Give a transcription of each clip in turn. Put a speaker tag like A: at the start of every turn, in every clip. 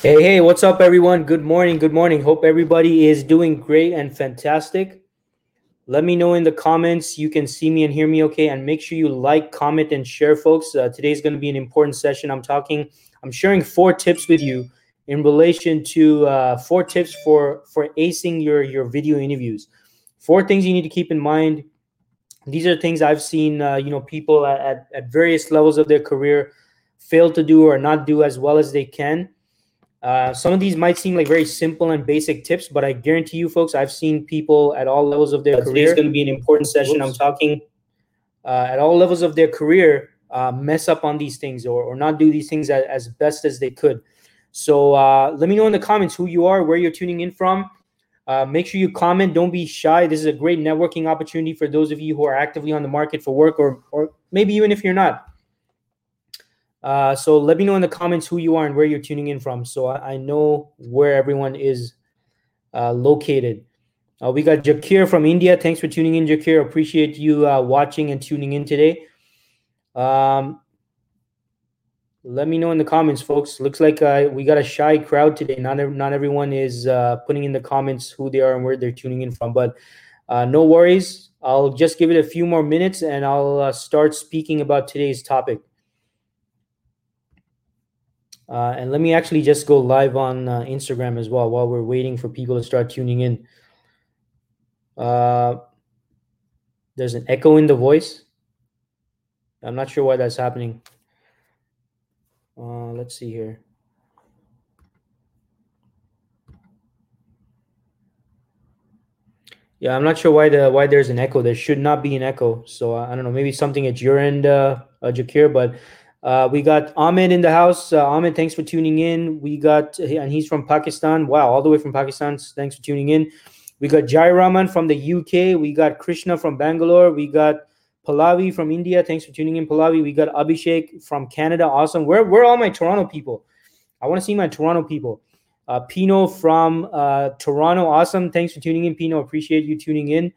A: Hey, hey, what's up, everyone? Good morning. Good morning. Hope everybody is doing great and fantastic. Let me know in the comments. You can see me and hear me okay. And make sure you like, comment, and share, folks. Uh, today's going to be an important session. I'm talking, I'm sharing four tips with you in relation to uh, four tips for for acing your your video interviews. Four things you need to keep in mind. These are things I've seen, uh, you know, people at, at, at various levels of their career fail to do or not do as well as they can uh, some of these might seem like very simple and basic tips, but I guarantee you, folks, I've seen people at all levels of their career. Today's going to be an important session. Oops. I'm talking uh, at all levels of their career uh, mess up on these things or, or not do these things as, as best as they could. So uh, let me know in the comments who you are, where you're tuning in from. Uh, make sure you comment. Don't be shy. This is a great networking opportunity for those of you who are actively on the market for work, or or maybe even if you're not. Uh, so let me know in the comments who you are and where you're tuning in from, so I, I know where everyone is uh, located. Uh, we got Jakir from India. Thanks for tuning in, Jakir. Appreciate you uh, watching and tuning in today. Um, let me know in the comments, folks. Looks like uh, we got a shy crowd today. Not not everyone is uh, putting in the comments who they are and where they're tuning in from, but uh, no worries. I'll just give it a few more minutes and I'll start speaking about today's topic. Uh, and let me actually just go live on uh, Instagram as well while we're waiting for people to start tuning in. Uh, there's an echo in the voice. I'm not sure why that's happening. Uh, let's see here. Yeah, I'm not sure why the why there's an echo. There should not be an echo. So uh, I don't know. Maybe something at your end, uh, Jakir. But uh, we got Ahmed in the house. Uh, Ahmed, thanks for tuning in. We got, and he's from Pakistan. Wow, all the way from Pakistan. Thanks for tuning in. We got Jai Rahman from the UK. We got Krishna from Bangalore. We got Pallavi from India. Thanks for tuning in, Pallavi. We got Abhishek from Canada. Awesome. Where, where are all my Toronto people? I want to see my Toronto people. Uh, Pino from uh, Toronto. Awesome. Thanks for tuning in, Pino. Appreciate you tuning in.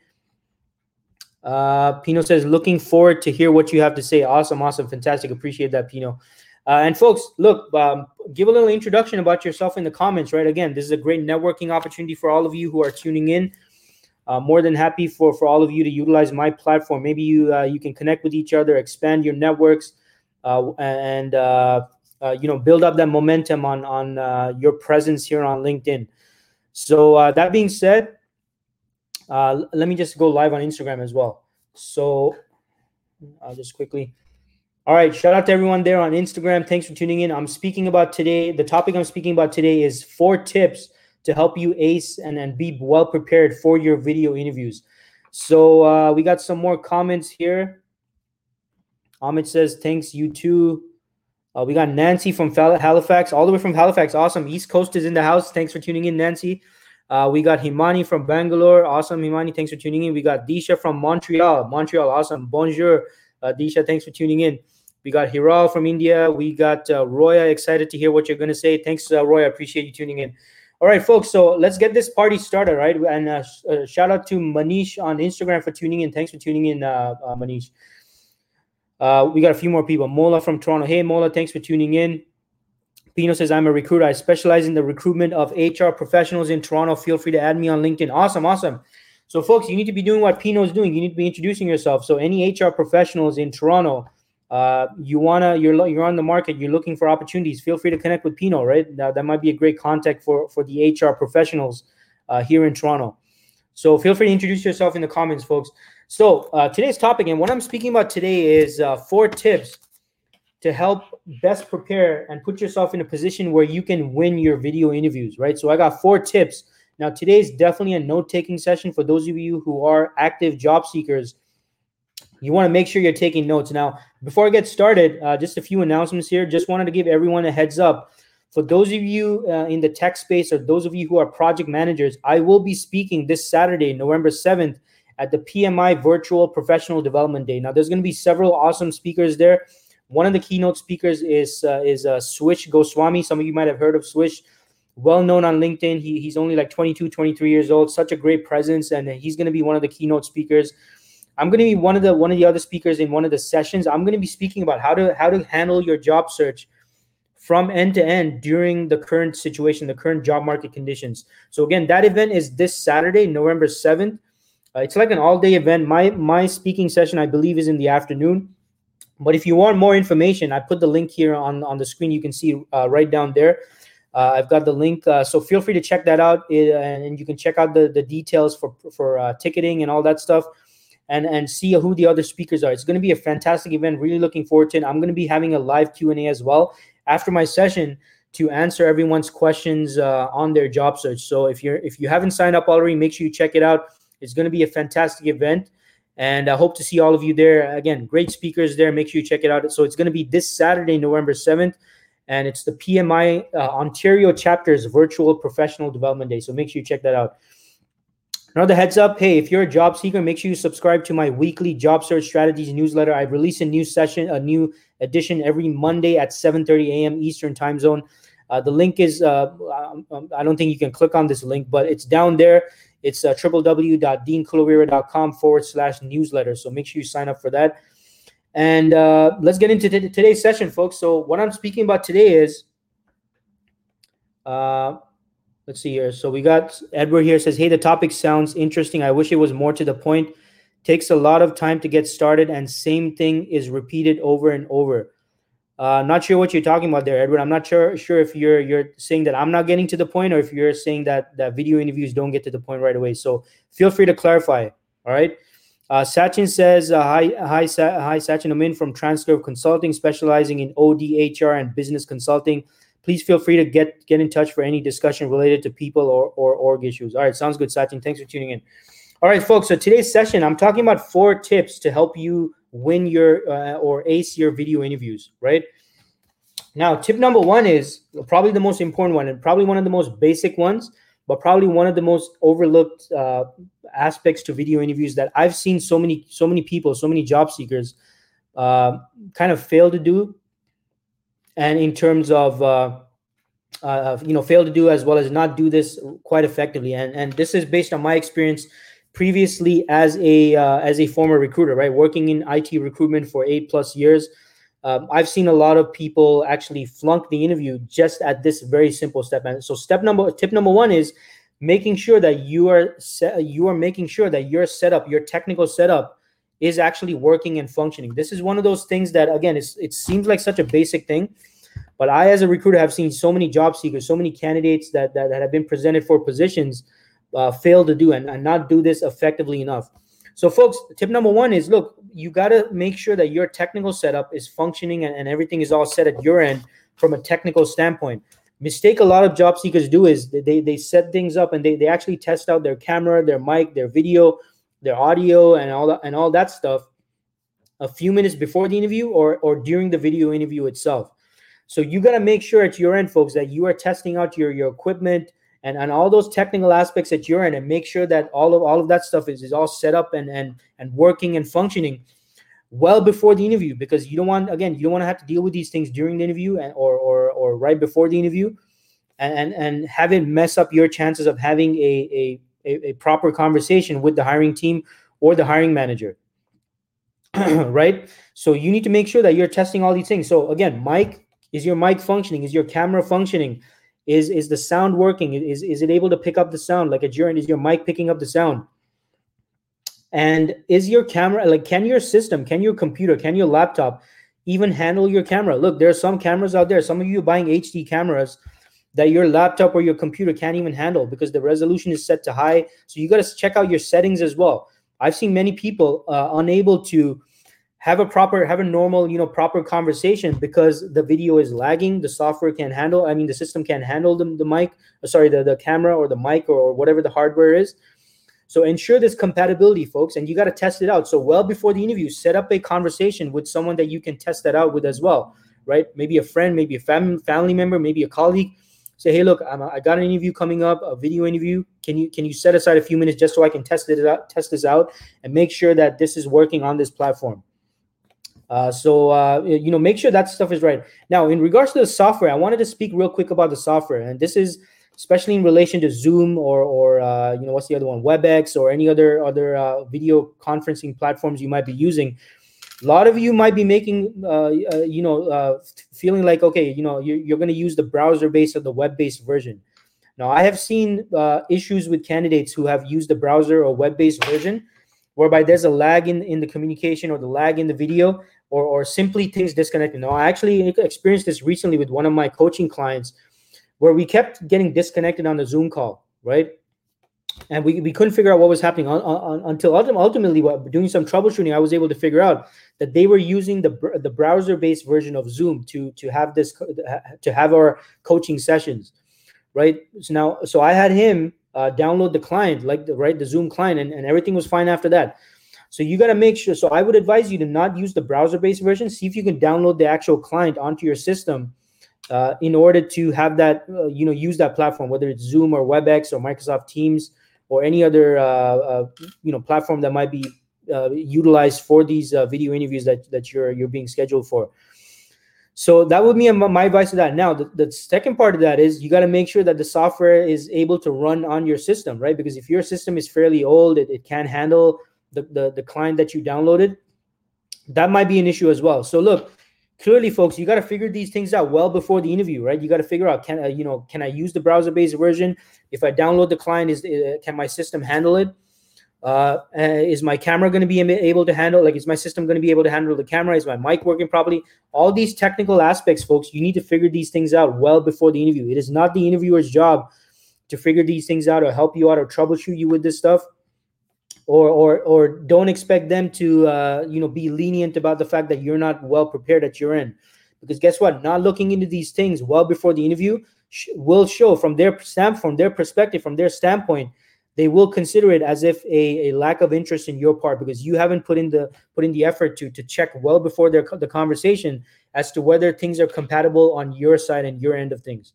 A: Uh, Pino says, looking forward to hear what you have to say. Awesome, awesome, fantastic. Appreciate that, Pino. Uh, and folks, look, um, give a little introduction about yourself in the comments, right? Again, this is a great networking opportunity for all of you who are tuning in. Uh, more than happy for for all of you to utilize my platform. Maybe you uh, you can connect with each other, expand your networks, uh, and uh, uh, you know build up that momentum on on your presence here on LinkedIn. So uh, that being said, uh, let me just go live on Instagram as well. So I'll just quickly. All right, shout out to everyone there on Instagram. Thanks for tuning in. I'm speaking about today. The topic I'm speaking about today is four tips to help you ace and, and be well prepared for your video interviews. So uh, we got some more comments here. Ahmed says, thanks, you too. Uh, we got Nancy from Halifax, all the way from Halifax. Awesome. East Coast is in the house. Thanks for tuning in, Nancy. Uh, we got Himani from Bangalore. Awesome, Himani. Thanks for tuning in. We got Disha from Montreal. Montreal, awesome. Bonjour, uh, Disha. Thanks for tuning in. We got Hiral from India. We got uh, Roya. Excited to hear what you're going to say. Thanks, uh, Roya. Appreciate you tuning in. All right, folks. So let's get this party started, right? And uh, uh, shout out to Manish on Instagram for tuning in. Thanks for tuning in, uh, uh, Manish. Uh, we got a few more people. Mola from Toronto. Hey, Mola. Thanks for tuning in. Pino says, I'm a recruiter. I specialize in the recruitment of HR professionals in Toronto. Feel free to add me on LinkedIn. Awesome, awesome. So, folks, you need to be doing what Pino is doing. You need to be introducing yourself. So, any HR professionals in Toronto, uh, you wanna, you're you're on the market, you're looking for opportunities. Feel free to connect with Pino. Right, now, that might be a great contact for for the HR professionals uh, here in Toronto. So, feel free to introduce yourself in the comments, folks. So, uh, today's topic and what I'm speaking about today is uh, four tips to help best prepare and put yourself in a position where you can win your video interviews, right? So I got four tips. Now, today is definitely a note taking session for those of you who are active job seekers. You want to make sure you're taking notes. Now, before I get started, uh, just a few announcements here. Just wanted to give everyone a heads up. For those of you uh, in the tech space or those of you who are project managers, I will be speaking this Saturday, November 7th, at the PMI Virtual Professional Development Day. Now, there's going to be several awesome speakers there. One of the keynote speakers is uh, is uh, Swish Goswami. Some of you might have heard of Swish. Well known on LinkedIn. He, he's only like 22, 23 years old. Such a great presence, and he's going to be one of the keynote speakers. I'm going to be one of the one of the other speakers in one of the sessions. I'm going to be speaking about how to how to handle your job search from end to end during the current situation, the current job market conditions. So again, that event is this Saturday, November 7th. Uh, it's like an all-day event. My my speaking session, I believe, is in the afternoon. But if you want more information, I put the link here on, on the screen. You can see uh, right down there. Uh, I've got the link, uh, so feel free to check that out, it, and you can check out the, the details for for uh, ticketing and all that stuff, and and see who the other speakers are. It's going to be a fantastic event. Really looking forward to it. I'm going to be having a live Q and A as well after my session to answer everyone's questions uh, on their job search. So if you're if you haven't signed up already, make sure you check it out. It's going to be a fantastic event, and I hope to see all of you there. Again, great speakers there. Make sure you check it out. So it's going to be this Saturday, November seventh and it's the PMI uh, Ontario chapter's virtual professional development day. So make sure you check that out. Another heads up hey, if you're a job seeker, make sure you subscribe to my weekly job search strategies newsletter. I release a new session, a new edition every Monday at 7:30 a.m. Eastern time zone. Uh, the link is, uh, um, um, I don't think you can click on this link, but it's down there. It's uh, www.deankulaweera.com forward slash newsletter. So make sure you sign up for that. And uh, let's get into t- today's session, folks. So, what I'm speaking about today is, uh, let's see here. So, we got Edward here says, Hey, the topic sounds interesting. I wish it was more to the point. Takes a lot of time to get started, and same thing is repeated over and over. Uh, not sure what you're talking about there, Edward. I'm not sure sure if you're you're saying that I'm not getting to the point, or if you're saying that that video interviews don't get to the point right away. So feel free to clarify. All right. Uh, Sachin says, uh, hi, hi, hi, Sachin Amin from Transcurve Consulting, specializing in OD, HR, and business consulting. Please feel free to get get in touch for any discussion related to people or, or org issues. All right, sounds good, Sachin. Thanks for tuning in. All right, folks. So today's session, I'm talking about four tips to help you win your uh, or ace your video interviews. Right now, tip number one is probably the most important one and probably one of the most basic ones but probably one of the most overlooked uh, aspects to video interviews that I've seen so many so many people, so many job seekers, uh, kind of fail to do, and in terms of uh, uh, you know fail to do as well as not do this quite effectively, and and this is based on my experience previously as a uh, as a former recruiter, right, working in IT recruitment for eight plus years. Um, I've seen a lot of people actually flunk the interview just at this very simple step. And so, step number, tip number one is making sure that you are set, you are making sure that your setup, your technical setup, is actually working and functioning. This is one of those things that, again, it seems like such a basic thing, but I, as a recruiter, have seen so many job seekers, so many candidates that that, that have been presented for positions uh, fail to do and, and not do this effectively enough. So, folks, tip number one is look, you got to make sure that your technical setup is functioning and, and everything is all set at your end from a technical standpoint. Mistake a lot of job seekers do is they, they set things up and they, they actually test out their camera, their mic, their video, their audio, and all that and all that stuff a few minutes before the interview or or during the video interview itself. So you got to make sure at your end, folks, that you are testing out your your equipment, and, and all those technical aspects that you're in and make sure that all of all of that stuff is, is all set up and and and working and functioning well before the interview because you don't want again you don't want to have to deal with these things during the interview and or or, or right before the interview and, and have it mess up your chances of having a, a, a proper conversation with the hiring team or the hiring manager right? So you need to make sure that you're testing all these things. So again mic is your mic functioning? Is your camera functioning is is the sound working? Is is it able to pick up the sound like a journey? Is your mic picking up the sound? And is your camera like can your system, can your computer, can your laptop even handle your camera? Look, there are some cameras out there. Some of you are buying HD cameras that your laptop or your computer can't even handle because the resolution is set to high. So you got to check out your settings as well. I've seen many people uh, unable to have a proper have a normal you know proper conversation because the video is lagging. The software can handle i mean the system can handle the, the mic uh, sorry the, the camera or the mic or, or whatever the hardware is. So ensure this compatibility folks and you got to test it out. So well before the interview set up a conversation with someone that you can test that out with as well right? Maybe a friend maybe a fam- family member maybe a colleague. Say hey look I'm, i got an interview coming up a video interview. Can you can you set aside a few minutes just so i can test it out test this out and make sure that this is working on this platform uh, so uh, you know, make sure that stuff is right. Now, in regards to the software, I wanted to speak real quick about the software, and this is especially in relation to Zoom or or uh, you know what's the other one, WebEx or any other other uh, video conferencing platforms you might be using. a lot of you might be making uh, you know feeling like okay you know you're, you're going to use the browser based or the web based version now i have seen issues with candidates who have used the browser or web based version whereby there's a lag in, in the communication or the lag in the video or, or simply things disconnected. Now i actually experienced this recently with one of my coaching clients where we kept getting disconnected on the zoom call right? And we, we couldn't figure out what was happening on, on, until ultimately doing some troubleshooting i was able to figure out that they were using the, the browser based version of zoom to to have this to have our coaching sessions right? So now so i had him uh, download the client like the right the zoom client and, and everything was fine after that so you got to make sure so i would advise you to not use the browser based version see if you can download the actual client onto your system uh, in order to have that uh, you know use that platform whether it's zoom or webex or microsoft teams or any other uh, uh, you know platform that might be uh, utilized for these video interviews that that you're you're being scheduled for. So that would be my advice to that. Now, the, the second part of that is you got to make sure that the software is able to run on your system, right? Because if your system is fairly old, it, it can't handle the, the, the client that you downloaded, that might be an issue as well. So look, clearly folks you got to figure these things out well before the interview right? You got to figure out can I, you know can i use the browser based version? If i download the client is uh, can my system handle it? Uh, is my camera going to be able to handle like is my system going to be able to handle the camera? Is my mic working properly? All these technical aspects folks you need to figure these things out well before the interview. It is not the interviewer's job to figure these things out or help you out or troubleshoot you with this stuff or or or don't expect them to uh, you know be lenient about the fact that you're not well prepared at your end. Because guess what? Not looking into these things well before the interview sh- will show from their stamp from their perspective from their standpoint they will consider it as if a, a lack of interest in your part because you haven't put in the put in the effort to to check well before their the conversation as to whether things are compatible on your side and your end of things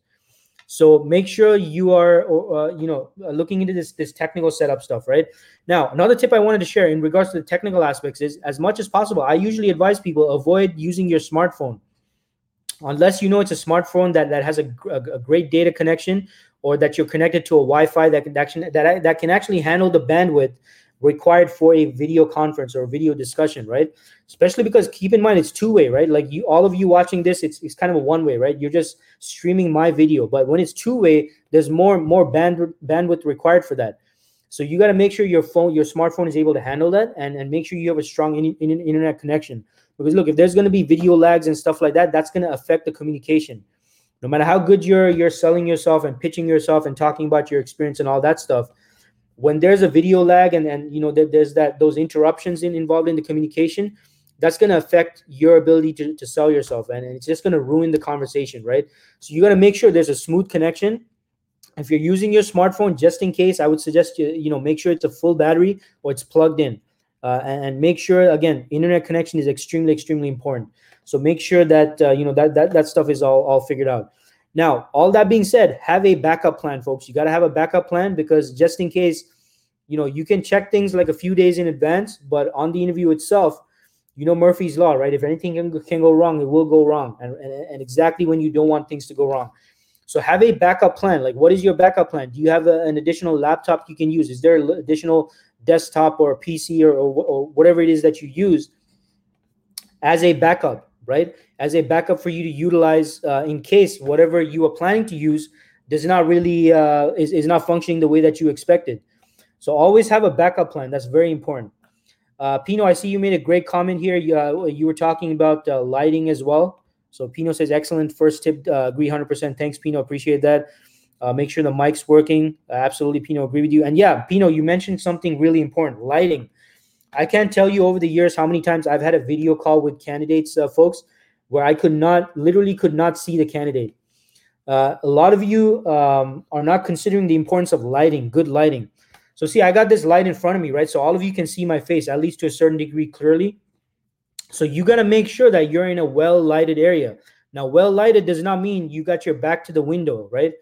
A: so make sure you are, uh, you know, uh, looking into this this technical setup stuff, right? Now, another tip I wanted to share in regards to the technical aspects is, as much as possible, I usually advise people avoid using your smartphone unless you know it's a smartphone that, that has a, a, a great data connection or that you're connected to a Wi-Fi that can that, that, that can actually handle the bandwidth required for a video conference or video discussion, right? Especially because keep in mind it's two way, right? Like you, all of you watching this, it's, it's kind of a one way, right? You're just streaming my video, but when it's two way, there's more more bandwidth bandwidth required for that. So you got to make sure your phone, your smartphone is able to handle that, and and make sure you have a strong in, in, internet connection. Because look, if there's going to be video lags and stuff like that, that's going to affect the communication. No matter how good you're you're selling yourself and pitching yourself and talking about your experience and all that stuff, when there's a video lag and and you know there, there's that those interruptions in, involved in the communication that's going to affect your ability to, to sell yourself and it's just going to ruin the conversation right? So you got to make sure there's a smooth connection. If you're using your smartphone just in case i would suggest you you know make sure it's a full battery or it's plugged in. Uh, and, and, make sure again internet connection is extremely extremely important. So make sure that uh, you know that, that that stuff is all all figured out now, all that being said, have a backup plan, folks. You got to have a backup plan because just in case, you know, you can check things like a few days in advance, but on the interview itself, you know Murphy's law, right? If anything can, can go wrong, it will go wrong, and, and and exactly when you don't want things to go wrong. So have a backup plan. Like, what is your backup plan? Do you have a, an additional laptop you can use? Is there an additional desktop or PC or, or, or whatever it is that you use as a backup? Right? As a backup for you to utilize uh, in case whatever you are planning to use does not really uh, is, is not functioning the way that you expected. So always have a backup plan. That's very important. Uh, Pino, I see you made a great comment here. You, uh, you were talking about uh, lighting as well. So Pino says, excellent first tip. Uh, agree 100%. Thanks, Pino. Appreciate that. Uh, make sure the mic's working. Absolutely, Pino. Agree with you. And yeah, Pino, you mentioned something really important lighting. I can't tell you over the years how many times I've had a video call with candidates, uh, folks, where I could not, literally, could not see the candidate. Uh, a lot of you um, are not considering the importance of lighting, good lighting. So, see, I got this light in front of me, right? So, all of you can see my face, at least to a certain degree, clearly. So, you got to make sure that you're in a well lighted area. Now, well lighted does not mean you got your back to the window, right?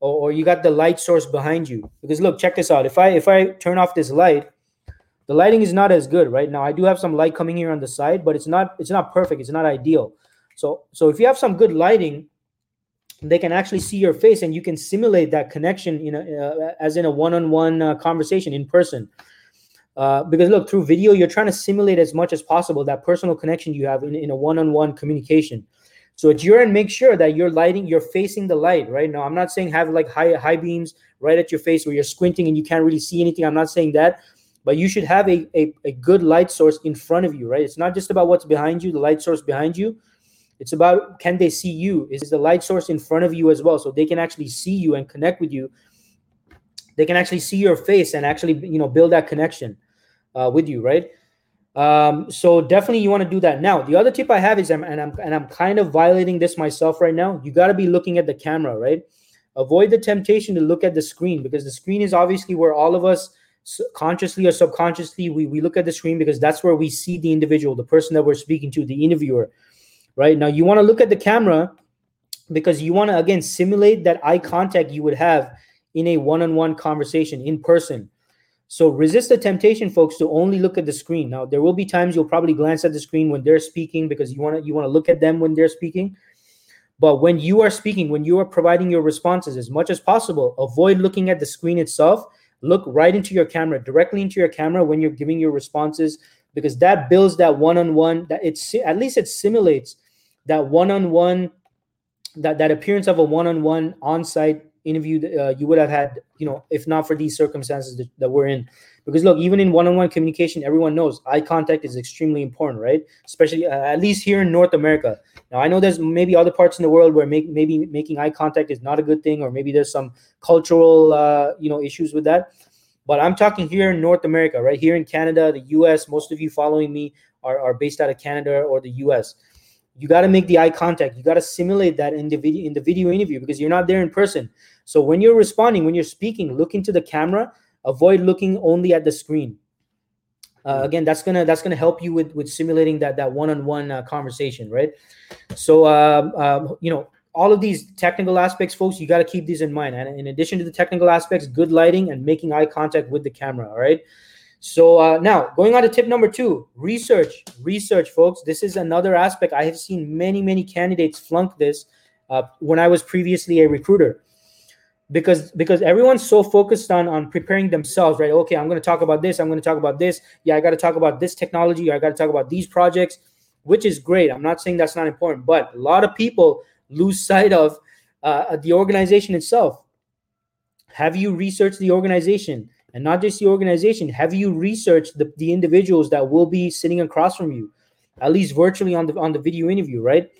A: Or, or you got the light source behind you. Because look, check this out. If I if I turn off this light, the lighting is not as good right now i do have some light coming here on the side but it's not it's not perfect it's not ideal so so if you have some good lighting they can actually see your face and you can simulate that connection you know uh, as in a one-on-one uh, conversation in person Uh, because look, through video, you're trying to simulate as much as possible that personal connection you have in, in a one-on-one communication. So at your end, make sure that you're lighting, you're facing the light, right? Now, I'm not saying have like high high beams right at your face where you're squinting and you can't really see anything. I'm not saying that, but you should have a, a, a good light source in front of you, right? It's not just about what's behind you, the light source behind you. It's about can they see you? Is the light source in front of you as well, so they can actually see you and connect with you. They can actually see your face and actually you know build that connection uh, with you, right? Um, so definitely you want to do that. Now, the other tip I have is, and I'm and I'm kind of violating this myself right now. You got to be looking at the camera, right? Avoid the temptation to look at the screen because the screen is obviously where all of us consciously or subconsciously we, we look at the screen because that's where we see the individual the person that we're speaking to the interviewer right now you want to look at the camera because you want to again simulate that eye contact you would have in a one-on-one conversation in person so resist the temptation, folks, to only look at the screen. Now, there will be times you'll probably glance at the screen when they're speaking because you want to you want to look at them when they're speaking. But when you are speaking, when you are providing your responses, as much as possible, avoid looking at the screen itself. Look right into your camera, directly into your camera when you're giving your responses, because that builds that one-on-one. That it's at least it simulates that one-on-one, that that appearance of a one-on-one on-site interview uh, you would have had, you know, if not for these circumstances that, that we're in. Because look, even in one-on-one communication, everyone knows eye contact is extremely important, right? Especially uh, at least here in North America. Now, I know there's maybe other parts in the world where make, maybe making eye contact is not a good thing, or maybe there's some cultural, uh, you know, issues with that. But I'm talking here in North America, right here in Canada, the U.S. Most of you following me are, are based out of Canada or the U.S you got to make the eye contact you got to simulate that in the video in the video interview because you're not there in person so when you're responding when you're speaking look into the camera avoid looking only at the screen uh, mm. again that's gonna that's gonna help you with with simulating that that one-on-one uh, conversation right so um, um, you know all of these technical aspects folks you got to keep these in mind and in addition to the technical aspects good lighting and making eye contact with the camera all right so uh, now going on to tip number two, research, research, folks. This is another aspect. I have seen many, many candidates flunk this uh, when I was previously a recruiter, because because everyone's so focused on on preparing themselves, right? Okay, I'm going to talk about this. I'm going to talk about this. Yeah, I got to talk about this technology. I got to talk about these projects, which is great. I'm not saying that's not important, but a lot of people lose sight of uh, the organization itself. Have you researched the organization? and not just the organization have you researched the, the individuals that will be sitting across from you at least virtually on the on the video interview right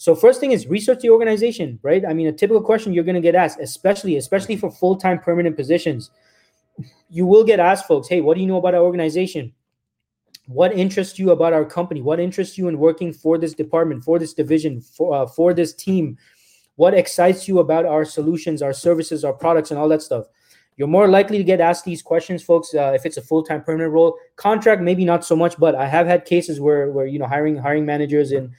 A: so first thing is research the organization right? I mean a typical question you're going to get asked especially especially for full-time permanent positions you will get asked folks hey what do you know about our organization? What interests you about our company? What interests you in working for this department for this division for uh, for this team? What excites you about our solutions our services our products and all that stuff? You're more likely to get asked these questions, folks, uh, if it's a full-time permanent role. Contract, maybe not so much, but I have had cases where where you know hiring hiring managers and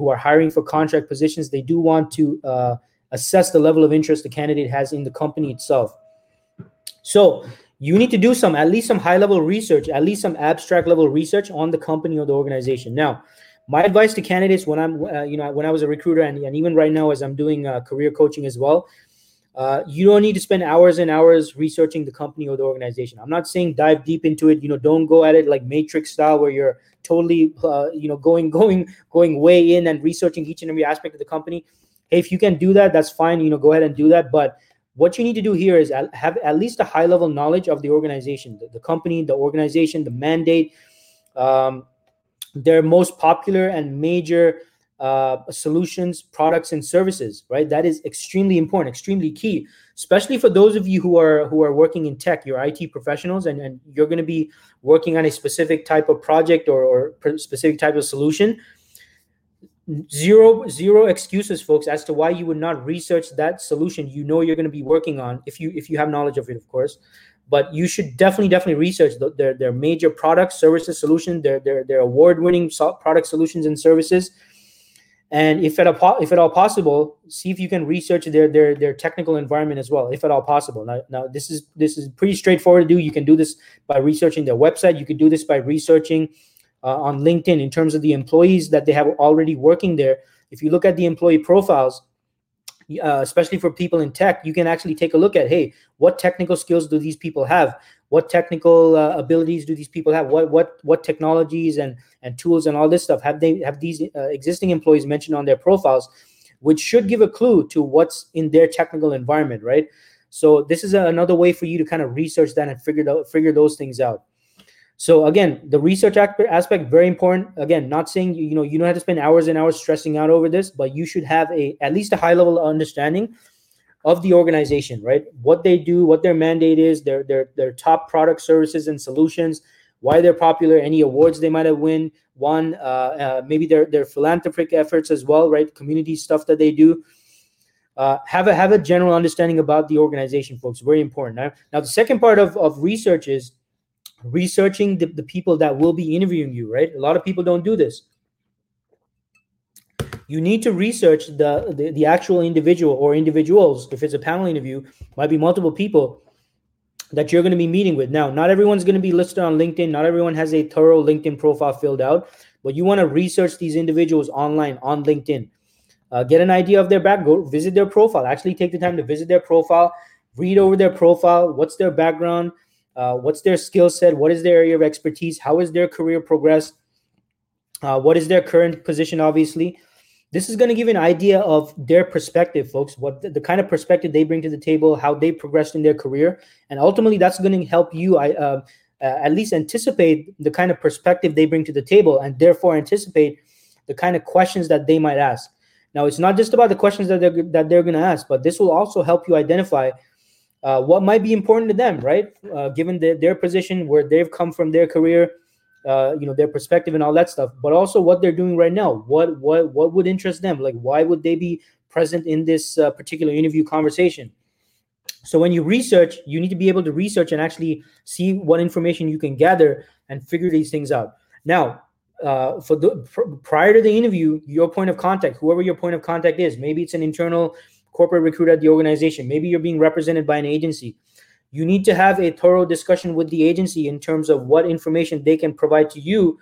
A: who are hiring for contract positions, they do want to uh, assess the level of interest the candidate has in the company itself. So you need to do some at least some high level research, at least some abstract level research on the company or the organization. Now, my advice to candidates when I'm uh, you know when I was a recruiter and, and even right now as I'm doing uh, career coaching as well uh, you don't need to spend hours and hours researching the company or the organization. I'm not saying dive deep into it. You know, don't go at it like Matrix style where you're totally, uh, you know, going, going, going way in and researching each and every aspect of the company. Hey, if you can do that, that's fine. You know, go ahead and do that. But what you need to do here is have at least a high level knowledge of the organization, the, the company, the organization, the mandate, um, their most popular and major uh, solutions, products, and services. Right, that is extremely important, extremely key, especially for those of you who are who are working in tech, you're IT professionals, and, and you're going to be working on a specific type of project or, or specific type of solution. Zero zero excuses, folks, as to why you would not research that solution you know you're going to be working on if you if you have knowledge of it, of course but you should definitely definitely research the, their their major products services solution their their, their award winning product solutions and services and if at all if at all possible see if you can research their their their technical environment as well if at all possible. Now, now this is this is pretty straightforward to do. You can do this by researching their website. You can do this by researching uh, on linkedin in terms of the employees that they have already working there. If you look at the employee profiles uh, especially for people in tech you can actually take a look at hey what technical skills do these people have what technical uh, abilities do these people have? What what what technologies and and tools and all this stuff have they have these uh, existing employees mentioned on their profiles which should give a clue to what's in their technical environment right? So this is a, another way for you to kind of research that and figure out figure those things out. So again the research aspect very important. Again not saying you, you know you don't have to spend hours and hours stressing out over this but you should have a at least a high level understanding of the organization, right? What they do, what their mandate is, their their their top product services and solutions, why they're popular, any awards they might have win, won, uh, uh, maybe their their philanthropic efforts as well, right? Community stuff that they do. Uh, have a have a general understanding about the organization, folks. Very important. Now, now the second part of, of research is researching the, the people that will be interviewing you, right? A lot of people don't do this you need to research the, the, the actual individual or individuals. If it's a panel interview, might be multiple people that you're going to be meeting with. Now, not everyone's going to be listed on LinkedIn. Not everyone has a thorough LinkedIn profile filled out, but you want to research these individuals online on LinkedIn. Uh, get an idea of their background, visit their profile. Actually, take the time to visit their profile, read over their profile. What's their background? Uh, what's their skill set? What is their area of expertise? How is their career progressed? Uh, what is their current position? Obviously, this is going to give you an idea of their perspective folks what the, the, kind of perspective they bring to the table how they progressed in their career and ultimately that's going to help you I, uh, uh, at least anticipate the kind of perspective they bring to the table and therefore anticipate the kind of questions that they might ask. Now it's not just about the questions that they're that they're going to ask but this will also help you identify uh, what might be important to them right? Uh, given the, their position where they've come from their career uh, you know their perspective and all that stuff. But also what they're doing right now what what what would interest them? Like why would they be present in this uh, particular interview conversation? So when you research you need to be able to research and actually see what information you can gather and figure these things out. Now uh, for the pr- prior to the interview your point of contact whoever your point of contact is maybe it's an internal corporate recruiter at the organization. Maybe you're being represented by an agency you need to have a thorough discussion with the agency in terms of what information they can provide to you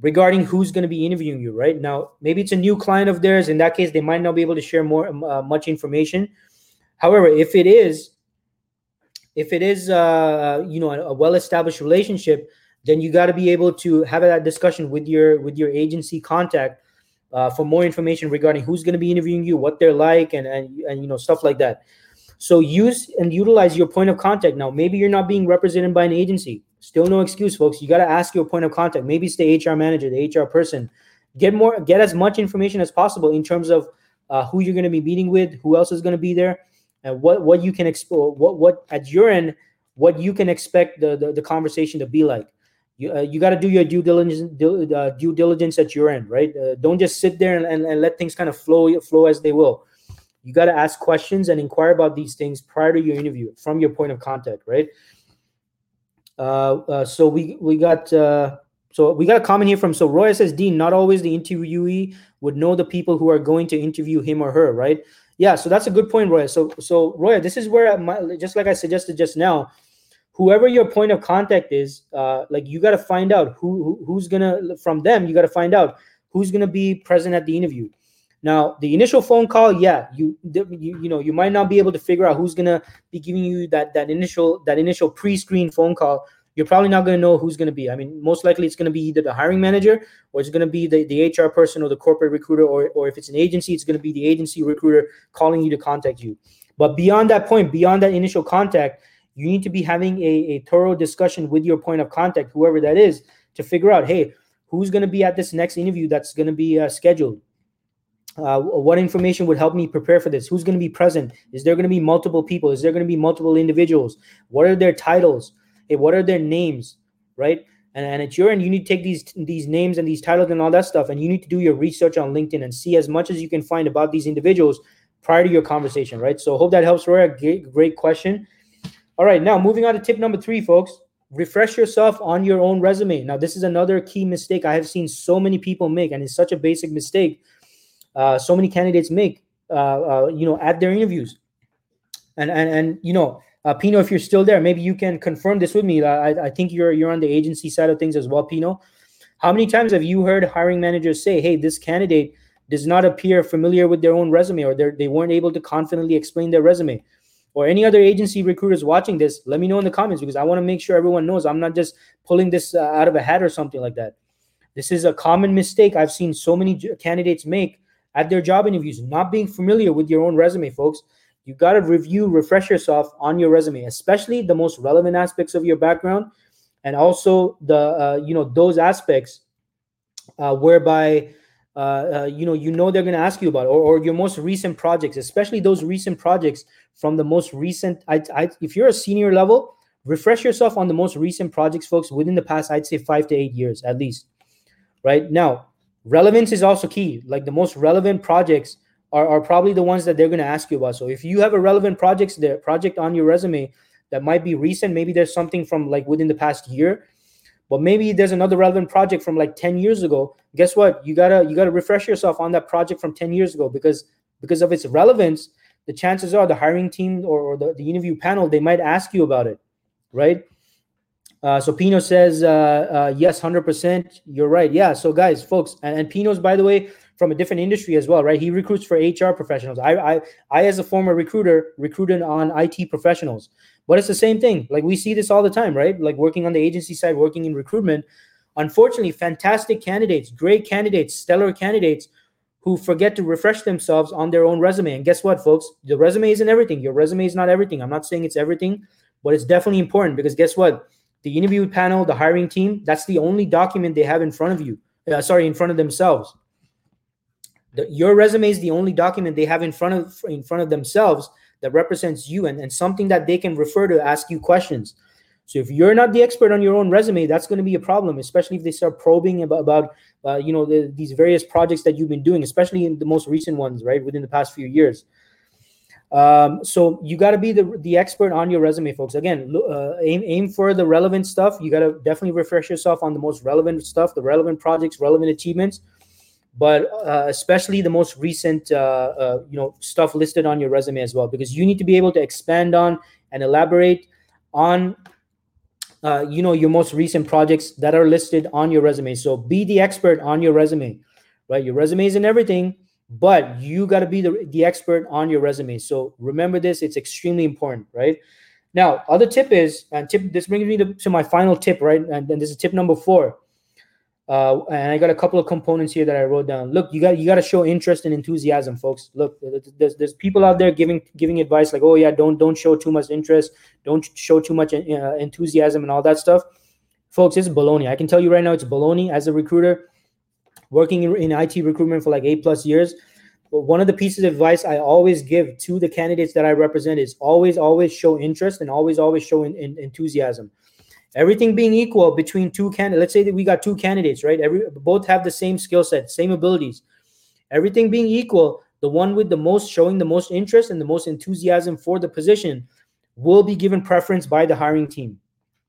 A: regarding who's going to be interviewing you right? Now maybe it's a new client of theirs. In that case they might not be able to share more uh, much information. However if it is if it is uh, you know a, a well-established relationship then you got to be able to have that discussion with your with your agency contact uh, for more information regarding who's going to be interviewing you what they're like and, and and you know stuff like that so use and utilize your point of contact. Now, maybe you're not being represented by an agency. Still no excuse, folks. You got to ask your point of contact. Maybe it's the HR manager, the HR person. Get more, get as much information as possible in terms of uh, who you're going to be meeting with, who else is going to be there, and what what you can explore, what what at your end, what you can expect the the, the conversation to be like. You, uh, you got to do your due diligence due, uh, due diligence at your end, right? Uh, don't just sit there and, and, and let things kind of flow flow as they will you got to ask questions and inquire about these things prior to your interview from your point of contact right? Uh, uh, so we we got uh, so we got a comment here from so roy says dean not always the interviewee would know the people who are going to interview him or her right? Yeah so that's a good point roy. So so roy this is where my, just like i suggested just now whoever your point of contact is uh, like you got to find out who, who who's gonna from them you got to find out who's gonna be present at the interview now, the initial phone call, yeah, you, you you know you might not be able to figure out who's gonna be giving you that that initial that initial pre-screen phone call. You're probably not gonna know who's gonna be. I mean, most likely it's gonna be either the hiring manager or it's gonna be the, the HR person or the corporate recruiter, or or if it's an agency, it's gonna be the agency recruiter calling you to contact you. But beyond that point, beyond that initial contact, you need to be having a, a thorough discussion with your point of contact, whoever that is, to figure out, hey, who's to be at this next interview that's to be uh, scheduled uh, what information would help me prepare for this? Who's going to be present? Is there going to be multiple people? Is there going to be multiple individuals? What are their titles? Hey, what are their names right? And, and at your end. You need to take these these names and these titles and all that stuff and you need to do your research on linkedin and see as much as you can find about these individuals prior to your conversation right? So hope that helps roy great, great question. All right now moving on to tip number three folks. Refresh yourself on your own resume. Now this is another key mistake i have seen so many people make and it's such a basic mistake uh, so many candidates make, uh, uh, you know, at their interviews. And and and you know, uh, Pino, if you're still there, maybe you can confirm this with me. I, I think you're you're on the agency side of things as well, Pino. How many times have you heard hiring managers say, "Hey, this candidate does not appear familiar with their own resume, or they they weren't able to confidently explain their resume"? or any other agency recruiters watching this, let me know in the comments because I want to make sure everyone knows I'm not just pulling this uh, out of a hat or something like that. This is a common mistake I've seen so many candidates make at their job interviews, not being familiar with your own resume, folks. You got to review, refresh yourself on your resume, especially the most relevant aspects of your background, and also the uh, you know those aspects uh, whereby uh, uh, you know you know they're going to ask you about or, or, your most recent projects especially those recent projects from the most recent I, I, if you're a senior level refresh yourself on the most recent projects folks within the past i'd say five to eight years at least right now relevance is also key. Like the most relevant projects are, are probably the ones that they're going to ask you about. So if you have a relevant projects there project on your resume that might be recent maybe there's something from like within the past year but maybe there's another relevant project from like 10 years ago guess what? You gotta you gotta refresh yourself on that project from 10 years ago because because of its relevance the chances are the hiring team or, or the, the interview panel they might ask you about it right uh, so Pino says, uh, uh, yes, 100%. You're right. Yeah. So, guys, folks, and, and Pino's, by the way, from a different industry as well, right? He recruits for HR professionals. I, I, I, as a former recruiter, recruited on IT professionals. But it's the same thing. Like we see this all the time, right? Like working on the agency side, working in recruitment. Unfortunately, fantastic candidates, great candidates, stellar candidates who forget to refresh themselves on their own resume. And guess what, folks? The resume isn't everything. Your resume is not everything. I'm not saying it's everything, but it's definitely important because guess what? The interview panel, the hiring team, that's the only document they have in front of you. Uh, sorry, in front of themselves. The, your resume is the only document they have in front of in front of themselves that represents you and, and something that they can refer to ask you questions. So if you're not the expert on your own resume, that's going to be a problem, especially if they start probing about, about uh, you know, the, these various projects that you've been doing, especially in the most recent ones, right, within the past few years. Um, so you got to be the the expert on your resume, folks. Again, uh, aim aim for the relevant stuff. You got to definitely refresh yourself on the most relevant stuff, the relevant projects, relevant achievements but uh, especially the most recent uh, uh, you know stuff listed on your resume as well because you need to be able to expand on and elaborate on uh, you know your most recent projects that are listed on your resume so be the expert on your resume right your resume isn't everything but you got to be the, the expert on your resume so remember this it's extremely important right now other tip is and tip this brings me to, to my final tip right and, this is tip number four uh, and I got a couple of components here that I wrote down. Look, you got you got to show interest and enthusiasm, folks. Look, there's there's people out there giving giving advice like, oh yeah, don't don't show too much interest, don't show too much uh, enthusiasm and all that stuff, folks. It's baloney. I can tell you right now, it's baloney. As a recruiter, working in, IT recruitment for like eight plus years, one of the pieces of advice I always give to the candidates that I represent is always always show interest and always always show in, in, enthusiasm. Everything being equal between two candidates let's say that we got two candidates right? Every both have the same skill set same abilities. Everything being equal the one with the most showing the most interest and the most enthusiasm for the position will be given preference by the hiring team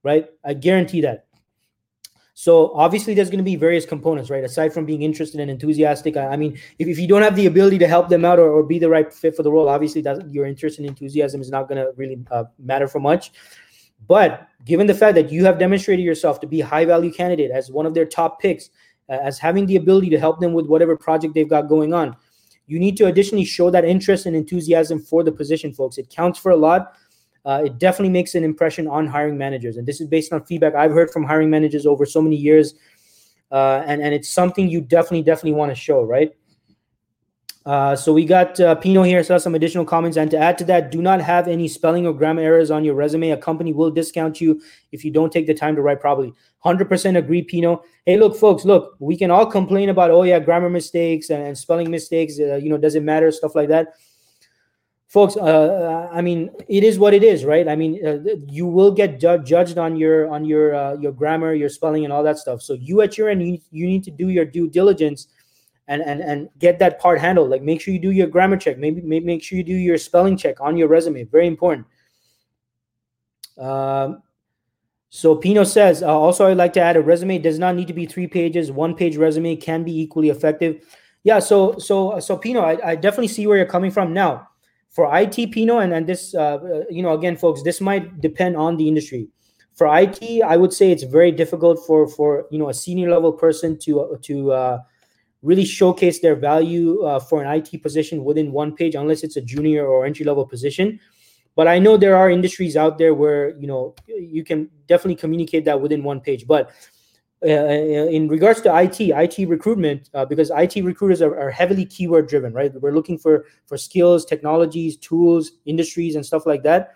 A: right? I guarantee that so obviously there's going to be various components right aside from being interested and enthusiastic i, I mean if, if you don't have the ability to help them out or, or be the right fit for the role obviously that your interest and enthusiasm is not going to really uh, matter for much but given the fact that you have demonstrated yourself to be a high value candidate as one of their top picks, uh, as having the ability to help them with whatever project they've got going on, you need to additionally show that interest and enthusiasm for the position, folks. It counts for a lot. Uh, it definitely makes an impression on hiring managers. And this is based on feedback I've heard from hiring managers over so many years. Uh, and, and it's something you definitely, definitely want to show, right? Uh, so we got uh, Pino here says some additional comments. And to add to that, do not have any spelling or grammar errors on your resume. A company will discount you if you don't take the time to write properly. 100% agree, Pino. Hey, look, folks, look, we can all complain about, oh, yeah, grammar mistakes and, and spelling mistakes. Uh, you know, does it matter? Stuff like that. Folks, uh, uh, I mean, it is what it is, right? I mean, uh, you will get ju- judged on your on your your grammar, your spelling, and all that stuff. So you at your end, you, you need to do your due diligence and and and get that part handled. Like make sure you do your grammar check. Maybe, maybe make sure you do your spelling check on your resume. Very important. Um, so Pino says uh, also I'd like to add a resume does not need to be three pages. One page resume can be equally effective. Yeah so so so Pino I, I definitely see where you're coming from. Now for IT Pino and and this uh, you know again folks this might depend on the industry for IT I would say it's very difficult for for you know a senior level person to to uh, really showcase their value uh, for an IT position within one page, unless it's a junior or entry level position. but i know there are industries out there where you know you can definitely communicate that within one page but uh, uh in regards to IT, IT recruitment, uh, because IT recruiters are, are, heavily keyword driven, right? We're looking for for skills, technologies, tools, industries, and stuff like that.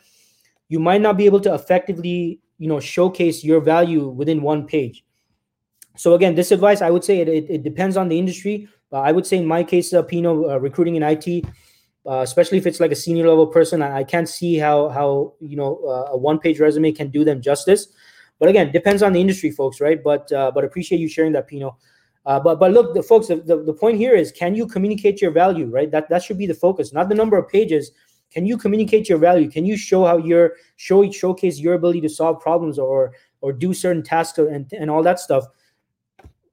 A: You might not be able to effectively, you know, showcase your value within one page. So again, this advice, I would say it, it, it depends on the industry. I would say in my case, uh, Pino, uh, recruiting in IT, uh, especially if it's like a senior level person, I, I can't see how how you know uh, a one page resume can do them justice. But again, depends on the industry, folks, right? But uh, but appreciate you sharing that, Pino. Uh, but but look, the folks, the, the, point here is, can you communicate your value, right? That that should be the focus, not the number of pages. Can you communicate your value? Can you show how you're show showcase your ability to solve problems or or do certain tasks and and all that stuff?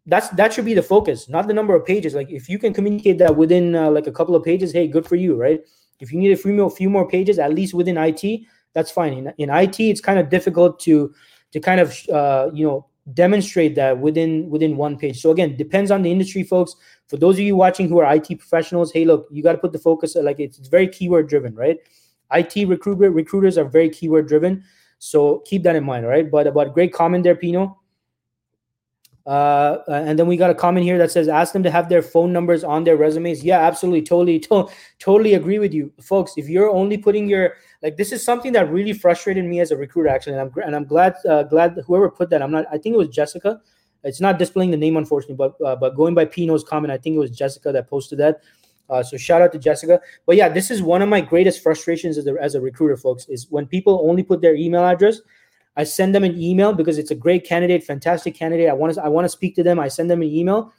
A: that's that should be the focus not the number of pages like if you can communicate that within uh, like a couple of pages hey good for you right if you need a few more, few more pages at least within it that's fine in, in it it's kind of difficult to to kind of uh, you know demonstrate that within within one page. So again depends on the industry folks. For those of you watching who are IT professionals hey look you got to put the focus like it's, it's very keyword driven right? It recruiter recruiters are very keyword driven. So keep that in mind all right? But about great comment there pino uh, and then we got a comment here that says, ask them to have their phone numbers on their resumes. Yeah, absolutely. Totally, to- totally agree with you. Folks, if you're only putting your, like, this is something that really frustrated me as a recruiter, actually. And I'm, and I'm glad, uh, glad whoever put that, I'm not, I think it was Jessica. It's not displaying the name, unfortunately, but, uh, but going by Pino's comment, I think it was Jessica that posted that. Uh, so shout out to Jessica. But yeah, this is one of my greatest frustrations as a, as a recruiter, folks, is when people only put their email address I send them an email because it's a great candidate, fantastic candidate. I want to I want to speak to them. I send them an email,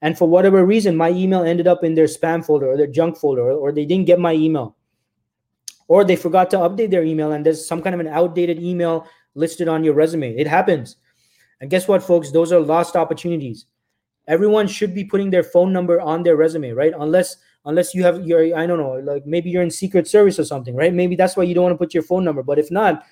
A: and for whatever reason, my email ended up in their spam folder or their junk folder, or, they didn't get my email, or they forgot to update their email, and there's some kind of an outdated email listed on your resume. It happens, and guess what, folks? Those are lost opportunities. Everyone should be putting their phone number on their resume, right? Unless unless you have your I don't know, like maybe you're in Secret Service or something, right? Maybe that's why you don't want to put your phone number. But if not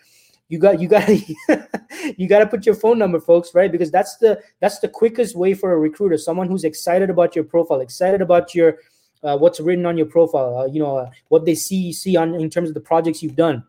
A: you got you got you got to put your phone number folks right? Because that's the that's the quickest way for a recruiter someone who's excited about your profile excited about your uh, what's written on your profile uh, you know uh, what they see see on in terms of the projects you've done.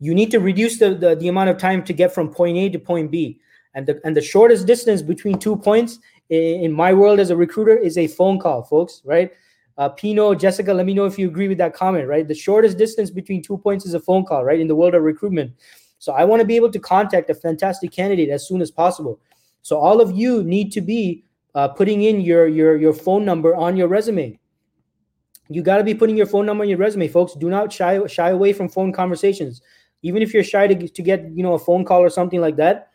A: You need to reduce the, the the amount of time to get from point a to point b. And the and the shortest distance between two points in, in my world as a recruiter is a phone call folks right uh, Pino, Jessica, let me know if you agree with that comment, right? The shortest distance between two points is a phone call, right? In the world of recruitment. So I want to be able to contact a fantastic candidate as soon as possible. So all of you need to be uh, putting in your your your phone number on your resume. You got to be putting your phone number on your resume, folks. Do not shy shy away from phone conversations. Even if you're shy to, to get you know a phone call or something like that,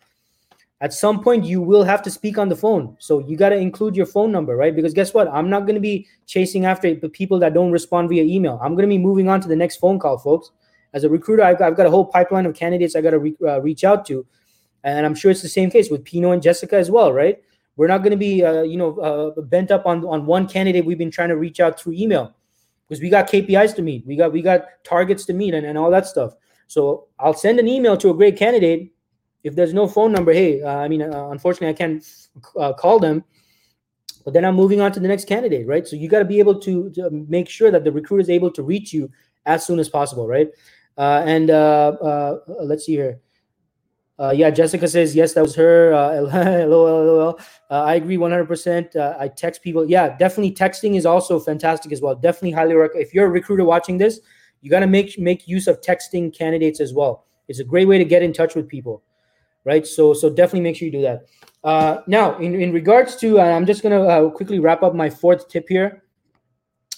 A: at some point you will have to speak on the phone. So you got to include your phone number right? Because guess what? I'm not going to be chasing after the people that don't respond via email. I'm going to be moving on to the next phone call folks. As a recruiter i've got, I've got a whole pipeline of candidates i got to re- uh, reach out to. And i'm sure it's the same case with pino and jessica as well right? We're not going to be uh, you know uh, bent up on on one candidate we've been trying to reach out through email. Because we got kpis to meet. We got we got targets to meet and, and all that stuff. So i'll send an email to a great candidate if there's no phone number, hey, uh, I mean, uh, unfortunately, I can't uh, call them. But then I'm moving on to the next candidate, right? So you got to be able to, to, make sure that the recruiter is able to reach you as soon as possible, right? Uh, and uh, uh, let's see here. yeah, Jessica says yes, that was her. lol, I agree 100%. I text people. Yeah, definitely texting is also fantastic as well. Definitely highly recommend. If you're a recruiter watching this, you got to make make use of texting candidates as well. It's a great way to get in touch with people right? So so definitely make sure you do that. Uh, now, in, in regards to, uh, I'm just gonna uh, quickly wrap up my fourth tip here.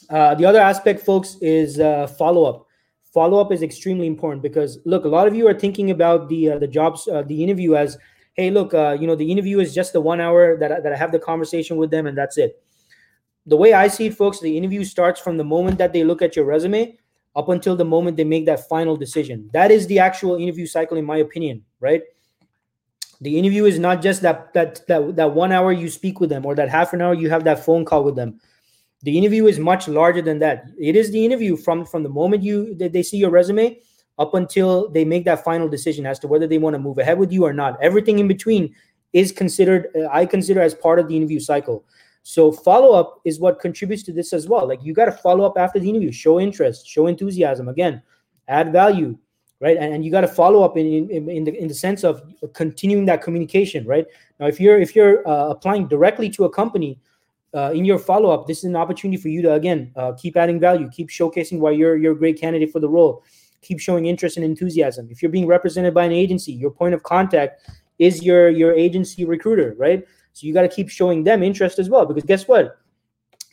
A: Uh, the other aspect, folks, is uh, follow up. Follow up is extremely important because look, a lot of you are thinking about the uh, the jobs, the interview as, hey, look, you know, the interview is just the one hour that I, that I have the conversation with them and that's it. The way I see it, folks, the interview starts from the moment that they look at your resume up until the moment they make that final decision. That is the actual interview cycle, in my opinion, right? The interview is not just that that that that one hour you speak with them or that half an hour you have that phone call with them. The interview is much larger than that. It is the interview from from the moment you they see your resume up until they make that final decision as to whether they want to move ahead with you or not. Everything in between is considered uh, i consider as part of the interview cycle. So follow up is what contributes to this as well. Like you got to follow up after the interview. Show interest show enthusiasm. Again add value right? And, and you got to follow up in, in in the in the sense of continuing that communication right? Now if you're if you're uh, applying directly to a company uh, in your follow up this is an opportunity for you to again uh, keep adding value keep showcasing why you're you're a great candidate for the role keep showing interest and enthusiasm. If you're being represented by an agency your point of contact is your your agency recruiter right? So you got to keep showing them interest as well because guess what?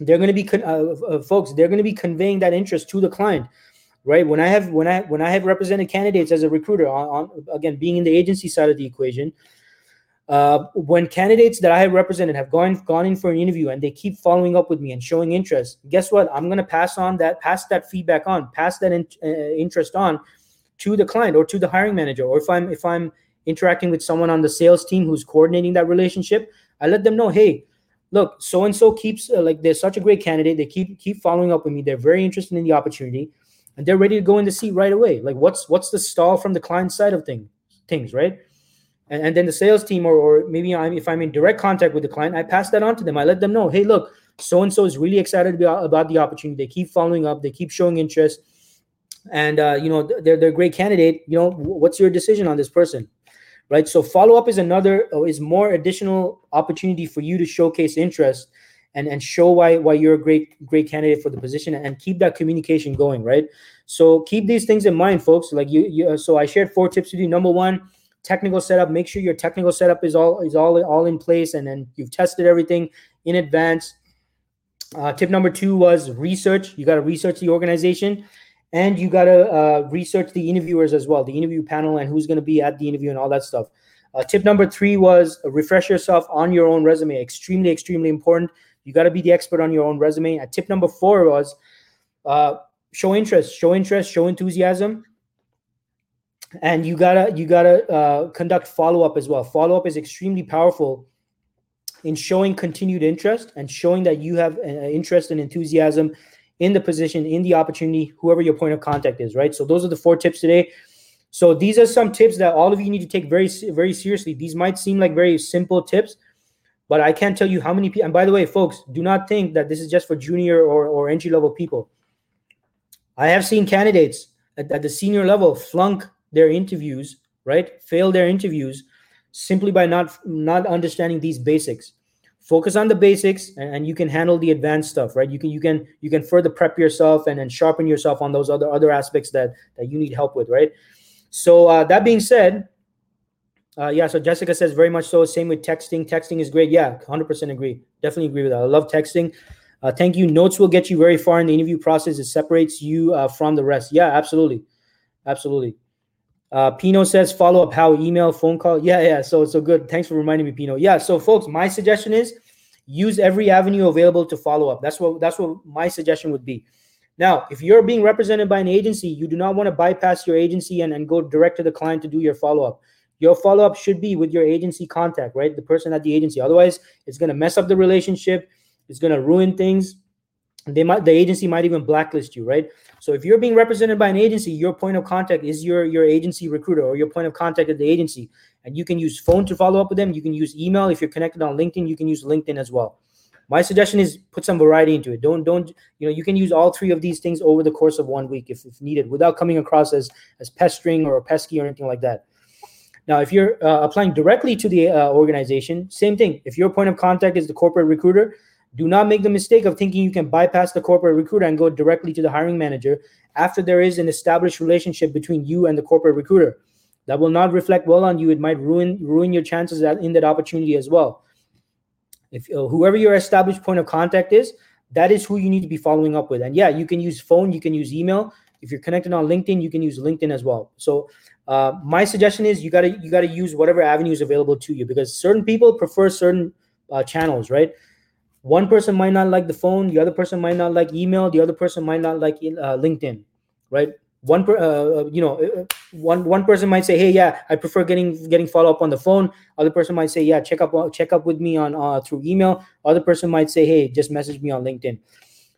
A: They're going to be con- uh, uh, folks they're going to be conveying that interest to the client right? When i have when i when i have represented candidates as a recruiter on, on again being in the agency side of the equation uh, when candidates that i have represented have gone gone in for an interview and they keep following up with me and showing interest guess what? I'm going to pass on that pass that feedback on pass that in, uh, interest on to the client or to the hiring manager. Or if i'm if i'm interacting with someone on the sales team who's coordinating that relationship i let them know hey look so and so keeps uh, like they're such a great candidate. They keep keep following up with me. They're very interested in the opportunity and they're ready to go in the seat right away. Like what's what's the stall from the client side of thing, things, right? And, and then the sales team, or, or maybe I'm, if I'm in direct contact with the client, I pass that on to them. I let them know, hey, look, so and so is really excited about, the opportunity. They keep following up, they keep showing interest, and uh, you know they're they're a great candidate. You know, what's your decision on this person? Right. So follow up is another is more additional opportunity for you to showcase interest and and show why why you're a great great candidate for the position and keep that communication going right? So keep these things in mind folks. Like you, you so i shared four tips with you. Number one technical setup. Make sure your technical setup is all is all all in place and then you've tested everything in advance. Uh, tip number two was research. You got to research the organization and you got to uh, research the interviewers as well the interview panel and who's going to be at the interview and all that stuff. Uh, tip number three was refresh yourself on your own resume. Extremely extremely important you got to be the expert on your own resume. Tip number four was uh, show interest, show interest, show enthusiasm, and you gotta you gotta uh, conduct follow up as well. Follow up is extremely powerful in showing continued interest and showing that you have uh, interest and enthusiasm in the position, in the opportunity, whoever your point of contact is. Right. So those are the four tips today. So these are some tips that all of you need to take very very seriously. These might seem like very simple tips but I can't tell you how many people. And by the way, folks, do not think that this is just for junior or, or entry level people. I have seen candidates at, at the senior level flunk their interviews, right? Fail their interviews simply by not not understanding these basics. Focus on the basics, and, and you can handle the advanced stuff, right? You can you can you can further prep yourself and, and sharpen yourself on those other other aspects that that you need help with, right? So uh, that being said, uh, yeah, so Jessica says very much so. Same with texting. Texting is great. Yeah, 100% agree. Definitely agree with that. I love texting. Uh, thank you. Notes will get you very far in the interview process. It separates you uh, from the rest. Yeah, absolutely. Absolutely. Uh, Pino says follow up how email, phone call. Yeah, yeah. So, so good. Thanks for reminding me, Pino. Yeah. So, folks, my suggestion is use every avenue available to follow up. That's what that's what my suggestion would be. Now, if you're being represented by an agency, you do not want to bypass your agency and, and go direct to the client to do your follow up your follow up should be with your agency contact, right? The person at the agency. Otherwise, it's going to mess up the relationship. It's going to ruin things. They might the agency might even blacklist you, right? So if you're being represented by an agency, your point of contact is your your agency recruiter or your point of contact at the agency, and you can use phone to follow up with them. You can use email if you're connected on LinkedIn. You can use LinkedIn as well. My suggestion is put some variety into it. Don't don't you know you can use all three of these things over the course of one week if, if needed, without coming across as as pestering or pesky or anything like that. Now, if you're uh, applying directly to the uh, organization, same thing. If your point of contact is the corporate recruiter, do not make the mistake of thinking you can bypass the corporate recruiter and go directly to the hiring manager after there is an established relationship between you and the corporate recruiter. That will not reflect well on you. It might ruin ruin your chances at, in that opportunity as well. If uh, whoever your established point of contact is, that is who you need to be following up with. And yeah, you can use phone, you can use email. If you're connected on LinkedIn, you can use LinkedIn as well. So uh, my suggestion is you gotta you gotta use whatever avenue is available to you because certain people prefer certain uh, channels, right? One person might not like the phone, the other person might not like email, the other person might not like uh, LinkedIn, right? One per, uh, uh, you know, uh, one one person might say, "Hey, yeah, I prefer getting getting follow up on the phone." Other person might say, "Yeah, check up check up with me on through email." Other person might say, "Hey, just message me on LinkedIn."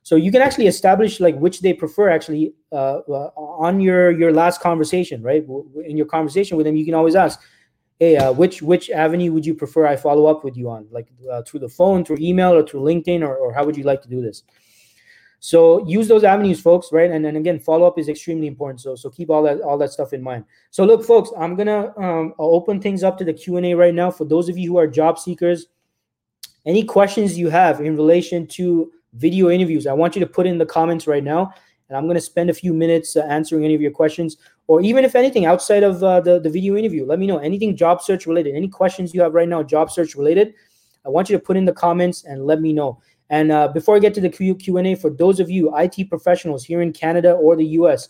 A: So you can actually establish like which they prefer actually uh, uh, on your your last conversation right in your conversation with them you can always ask hey uh, which which avenue would you prefer i follow up with you on like uh, through the phone through email or through linkedin or, or how would you like to do this So use those avenues, folks, right? And then again, follow up is extremely important. So so keep all that all that stuff in mind. So look, folks, I'm gonna um, open things up to the Q and A right now for those of you who are job seekers. Any questions you have in relation to video interviews, I want you to put in the comments right now, and I'm gonna spend a few minutes uh, answering any of your questions, or even if anything outside of uh, the the video interview. Let me know anything job search related, any questions you have right now, job search related. I want you to put in the comments and let me know. And uh, before I get to the Q and A, for those of you IT professionals here in Canada or the US,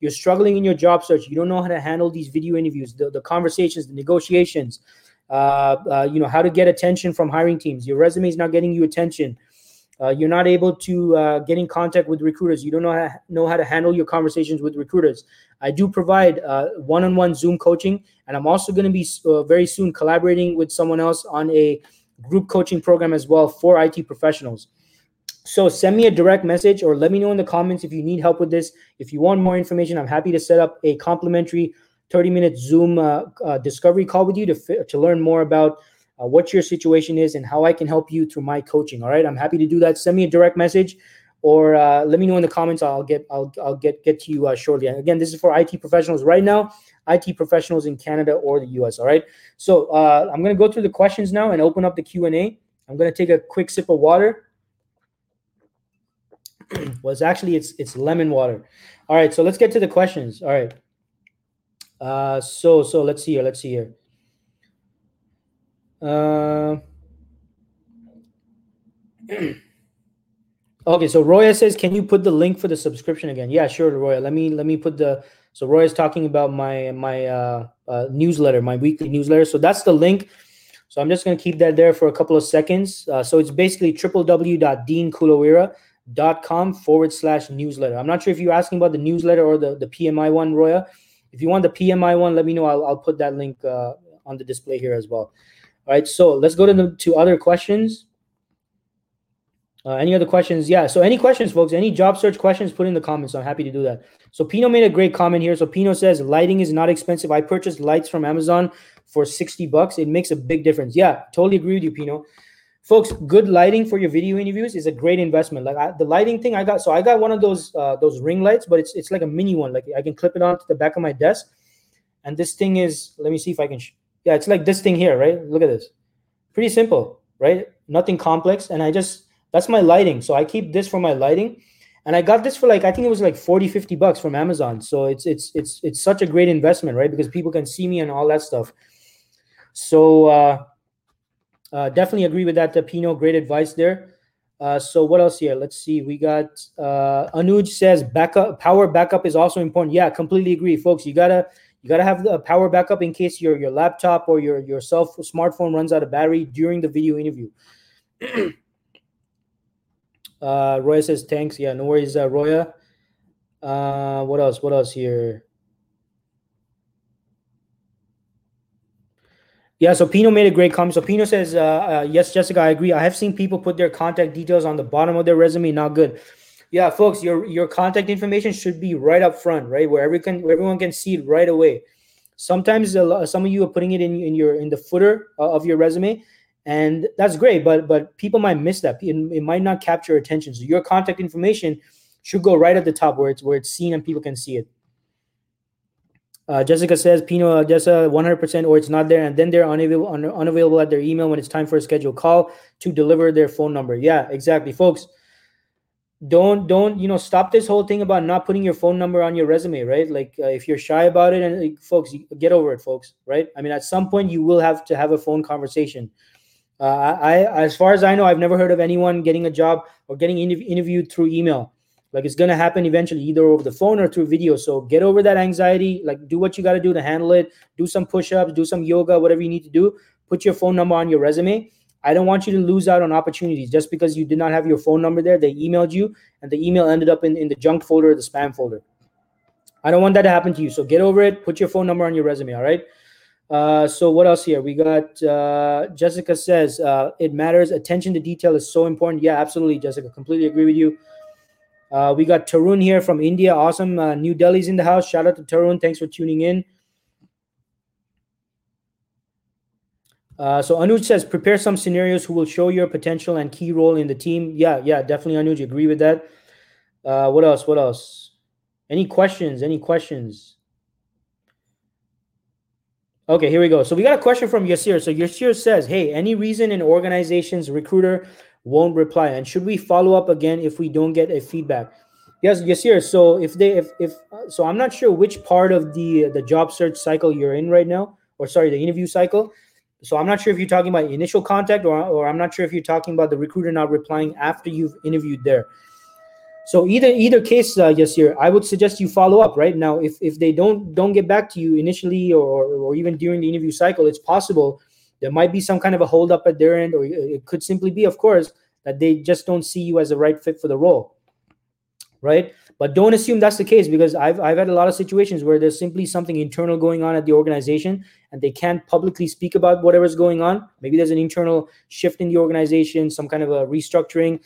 A: you're struggling in your job search. You don't know how to handle these video interviews, the, the conversations, the negotiations. Uh, uh, you know how to get attention from hiring teams. Your resume is not getting you attention. Uh, you're not able to uh, get in contact with recruiters. You don't know how, know how to handle your conversations with recruiters. I do provide uh, one-on-one Zoom coaching, and I'm also going to be uh, very soon collaborating with someone else on a group coaching program as well for IT professionals. So send me a direct message or let me know in the comments if you need help with this. If you want more information, I'm happy to set up a complimentary 30 minute Zoom uh, uh, discovery call with you to, to learn more about uh, what your situation is and how I can help you through my coaching. All right, I'm happy to do that. Send me a direct message or uh, let me know in the comments. I'll get I'll, I'll get get to you uh, shortly. And again, this is for IT professionals right now. IT professionals in Canada or the US. All right. So uh, I'm going to go through the questions now and open up the Q&A. I'm going to take a quick sip of water. well, it's actually, it's, it's lemon water. All right. So let's get to the questions. All right. Uh, so, so let's see here. Let's see here. Uh, okay. So Roya says, can you put the link for the subscription again? Yeah, sure, Roya. Let me, let me put the, so Roy is talking about my my uh, uh, newsletter, my weekly newsletter. So that's the link. So I'm just going to keep that there for a couple of seconds. Uh, so it's basically www.deankulaweera.com forward slash newsletter. I'm not sure if you're asking about the newsletter or the, the PMI one, Roya. If you want the PMI one, let me know. I'll, I'll put that link uh, on the display here as well. All right, so let's go to the to other questions. Uh, any other questions? Yeah. So any questions, folks? Any job search questions? Put in the comments. I'm happy to do that. So Pino made a great comment here. So Pino says lighting is not expensive. I purchased lights from Amazon for 60 bucks. It makes a big difference. Yeah, totally agree with you, Pino. Folks, good lighting for your video interviews is a great investment. Like I, the lighting thing I got, so I got one of those uh, those ring lights, but it's it's like a mini one. Like I can clip it onto the back of my desk, and this thing is. Let me see if I can. Yeah, it's like this thing here, right? Look at this. Pretty simple, right? Nothing complex, and I just that's my lighting. So I keep this for my lighting. And I got this for like I think it was like 40 50 bucks from Amazon. So it's it's it's it's such a great investment, right? Because people can see me and all that stuff. So uh, uh definitely agree with that, Pino. Great advice there. Uh, so what else here? Let's see. We got uh, Anuj says backup power backup is also important. Yeah, completely agree, folks. You gotta you gotta have the power backup in case your your laptop or your your cell smartphone runs out of battery during the video interview. Uh, Roya says thanks. Yeah, no worries, uh, Roya. Uh, what else? What else here? Yeah, so Pino made a great comment. So Pino says, uh, uh, yes, Jessica, I agree. I have seen people put their contact details on the bottom of their resume. Not good. Yeah, folks, your your contact information should be right up front, right, where everyone can, where everyone can see it right away. Sometimes uh, some of you are putting it in in your in the footer uh, of your resume, and that's great but but people might miss that it, it might not capture attention so your contact information should go right at the top where it's where it's seen and people can see it uh, Jessica says Pino Jessa 100% or it's not there and then they're unavailable un- unavailable at their email when it's time for a scheduled call to deliver their phone number. Yeah, exactly, folks. Don't don't you know stop this whole thing about not putting your phone number on your resume, right? Like uh, if you're shy about it and like, folks, get over it, folks, right? I mean, at some point you will have to have a phone conversation uh, I, as far as I know, I've never heard of anyone getting a job or getting interviewed through email. Like it's gonna happen eventually, either over the phone or through video. So get over that anxiety. Like do what you got to do to handle it. Do some push-ups, do some yoga, whatever you need to do. Put your phone number on your resume. I don't want you to lose out on opportunities just because you did not have your phone number there. They emailed you, and the email ended up in, in the junk folder or the spam folder. I don't want that to happen to you. So get over it. Put your phone number on your resume. All right. Uh, so what else here? We got uh, Jessica says uh, it matters. Attention to detail is so important. Yeah, absolutely, Jessica. Completely agree with you. Uh, we got Tarun here from India. Awesome. Uh, New Delhi's in the house. Shout out to Tarun. Thanks for tuning in. Uh, so Anuj says prepare some scenarios who will show your potential and key role in the team. Yeah, yeah, definitely Anuj. Agree with that. Uh, what else? What else? Any questions? Any questions? Okay, here we go. So we got a question from Yasir. So Yasir says, "Hey, any reason an organization's recruiter won't reply, and should we follow up again if we don't get a feedback?" Yes, Yasir. So if they, if if so, I'm not sure which part of the the job search cycle you're in right now, or sorry, the interview cycle. So I'm not sure if you're talking about initial contact, or or I'm not sure if you're talking about the recruiter not replying after you've interviewed there. So either either case, uh, Yasir, I would suggest you follow up right now. If if they don't don't get back to you initially or or even during the interview cycle, it's possible there might be some kind of a holdup at their end, or it could simply be, of course, that they just don't see you as a right fit for the role, right? But don't assume that's the case because I've I've had a lot of situations where there's simply something internal going on at the organization and they can't publicly speak about whatever's going on. Maybe there's an internal shift in the organization, some kind of a restructuring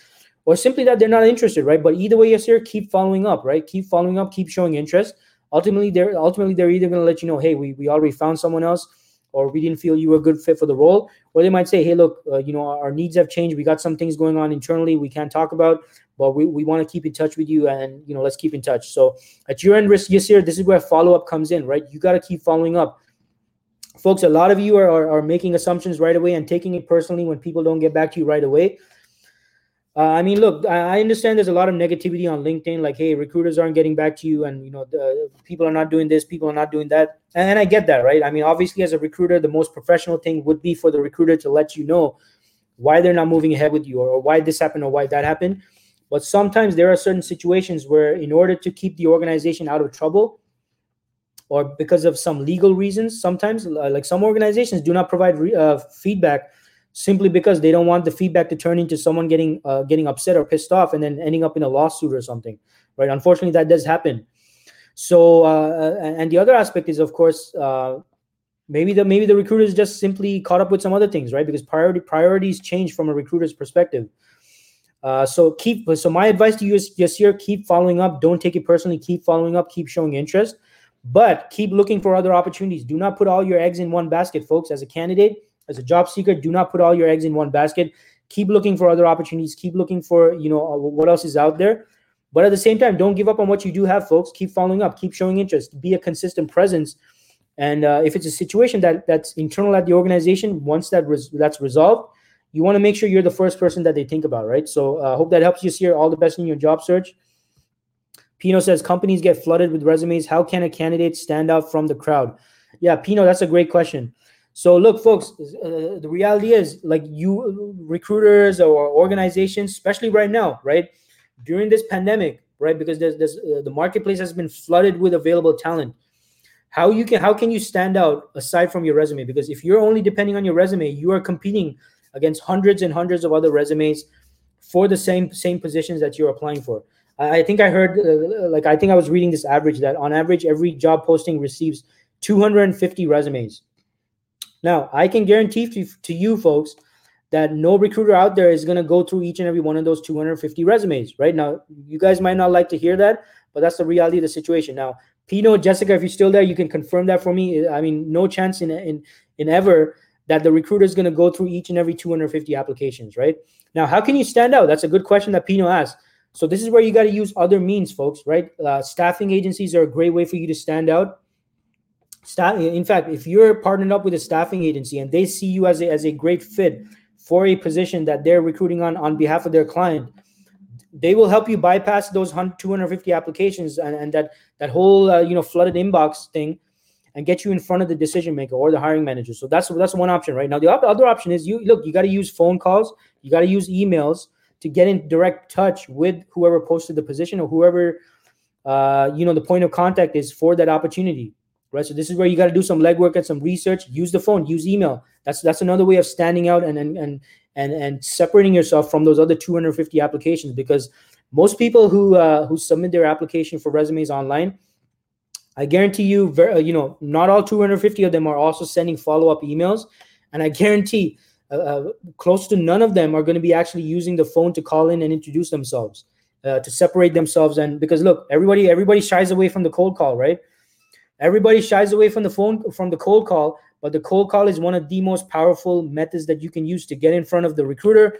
A: or simply that they're not interested, right? But either way, Yasir, keep following up, right? Keep following up, keep showing interest. Ultimately, they're ultimately they're either going to let you know, hey, we, we already found someone else, or we didn't feel you were a good fit for the role, or they might say, hey, look, uh, you know, our needs have changed. We got some things going on internally we can't talk about, but we, we want to keep in touch with you, and you know, let's keep in touch. So at your end, risk, Yasir, this is where follow up comes in, right? You got to keep following up folks a lot of you are, are, are, making assumptions right away and taking it personally when people don't get back to you right away uh, I mean, look, I understand there's a lot of negativity on LinkedIn, like, hey, recruiters aren't getting back to you, and you know, the, people are not doing this, people are not doing that, and, and I get that, right? I mean, obviously, as a recruiter, the most professional thing would be for the recruiter to let you know why they're not moving ahead with you, or, or why this happened, or why that happened. But sometimes there are certain situations where, in order to keep the organization out of trouble, or because of some legal reasons, sometimes, like some organizations, do not provide re- uh, feedback simply because they don't want the feedback to turn into someone getting uh, getting upset or pissed off and then ending up in a lawsuit or something right? Unfortunately that does happen. So uh, and the other aspect is of course uh, maybe the maybe the recruiters just simply caught up with some other things right? Because priority priorities change from a recruiter's perspective. Uh, so keep so my advice to you is here keep following up. Don't take it personally. Keep following up. Keep showing interest but keep looking for other opportunities. Do not put all your eggs in one basket folks. As a candidate as a job seeker do not put all your eggs in one basket. Keep looking for other opportunities. Keep looking for you know uh, what else is out there. But at the same time don't give up on what you do have folks. Keep following up. Keep showing interest. Be a consistent presence. And uh, if it's a situation that that's internal at the organization once that res- that's resolved you want to make sure you're the first person that they think about right? So i uh, hope that helps you here all the best in your job search pino says companies get flooded with resumes how can a candidate stand out from the crowd yeah pino that's a great question so look, folks, uh, the reality is like you recruiters or organizations, especially right now, right during this pandemic, right? Because there's, there's uh, the marketplace has been flooded with available talent. How you can how can you stand out aside from your resume? Because if you're only depending on your resume, you are competing against hundreds and hundreds of other resumes for the same same positions that you're applying for. I think I heard, uh, like, I think I was reading this average that on average, every job posting receives 250 resumes. Now, I can guarantee to, to you folks that no recruiter out there is going to go through each and every one of those 250 resumes, right? Now, you guys might not like to hear that, but that's the reality of the situation. Now, Pino, Jessica, if you're still there, you can confirm that for me. I mean, no chance in in in ever that the recruiter is going to go through each and every 250 applications, right? Now, how can you stand out? That's a good question that Pino asked. So this is where you got to use other means, folks, right? Uh, staffing agencies are a great way for you to stand out. Staff in fact if you're partnered up with a staffing agency and they see you as a, as a great fit for a position that they're recruiting on on behalf of their client they will help you bypass those 250 applications and, and that that whole uh, you know flooded inbox thing and get you in front of the decision maker or the hiring manager. So that's that's one option right? Now the other option is you look you got to use phone calls you got to use emails to get in direct touch with whoever posted the position or whoever uh, you know the point of contact is for that opportunity right? So this is where you got to do some legwork and some research. Use the phone, use email. That's that's another way of standing out and and and and, and separating yourself from those other 250 applications because most people who uh, who submit their application for resumes online, I guarantee you, uh, you know, not all 250 of them are also sending follow up emails, and I guarantee. Uh, uh, close to none of them are going to be actually using the phone to call in and introduce themselves uh, to separate themselves and because look everybody everybody shies away from the cold call right? Everybody shies away from the phone from the cold call, but the cold call is one of the most powerful methods that you can use to get in front of the recruiter,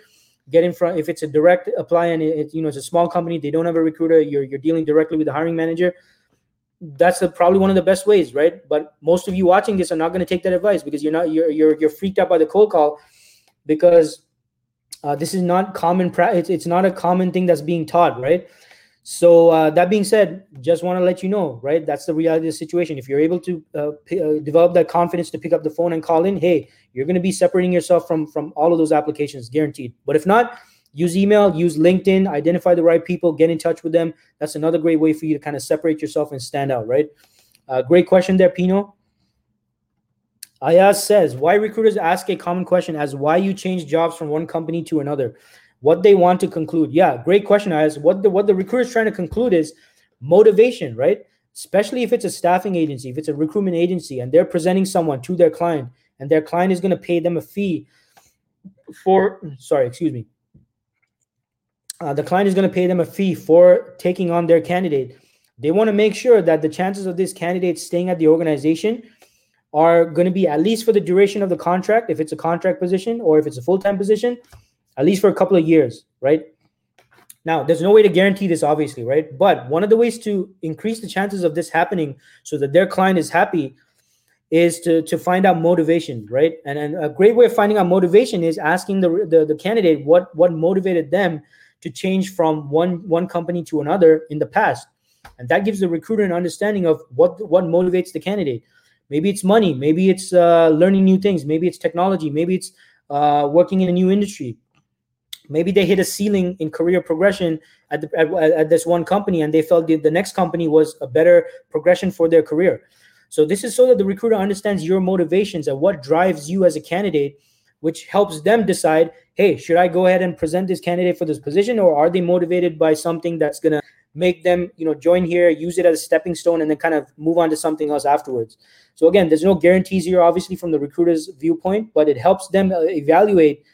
A: get in front if it's a direct apply and it, you know it's a small company they don't have a recruiter you're, you're dealing directly with the hiring manager that's probably one of the best ways right? But most of you watching this are not going to take that advice because you're not you're you're, you're freaked out by the cold call because uh, this is not common pra- it's, it's not a common thing that's being taught right? So uh, that being said just want to let you know right that's the reality of the situation. If you're able to uh, p- uh, develop that confidence to pick up the phone and call in hey you're going to be separating yourself from from all of those applications guaranteed. But if not use email use linkedin identify the right people get in touch with them. That's another great way for you to kind of separate yourself and stand out right? Uh, great question there pino ayaz says why recruiters ask a common question as why you change jobs from one company to another? What they want to conclude. Yeah great question ayaz. What the what the recruiter is trying to conclude is motivation right? Especially if it's a staffing agency if it's a recruitment agency and they're presenting someone to their client and their client is going to pay them a fee for sorry excuse me. Uh, the client is going to pay them a fee for taking on their candidate. They want to make sure that the chances of this candidate staying at the organization are going to be at least for the duration of the contract, if it's a contract position or if it's a full time position, at least for a couple of years, right? Now, there's no way to guarantee this, obviously, right? But one of the ways to increase the chances of this happening so that their client is happy is to, to find out motivation, right? And, and a great way of finding out motivation is asking the, the, the candidate what, what motivated them to change from one one company to another in the past and that gives the recruiter an understanding of what what motivates the candidate maybe it's money. Maybe it's uh, learning new things. Maybe it's technology. Maybe it's uh, working in a new industry. Maybe they hit a ceiling in career progression at, the, at, at this one company and they felt the, the next company was a better progression for their career. So this is so that the recruiter understands your motivations and what drives you as a candidate which helps them decide hey should i go ahead and present this candidate for this position or are they motivated by something that's going to make them you know join here use it as a stepping stone and then kind of move on to something else afterwards so again there's no guarantees here obviously from the recruiter's viewpoint but it helps them uh, evaluate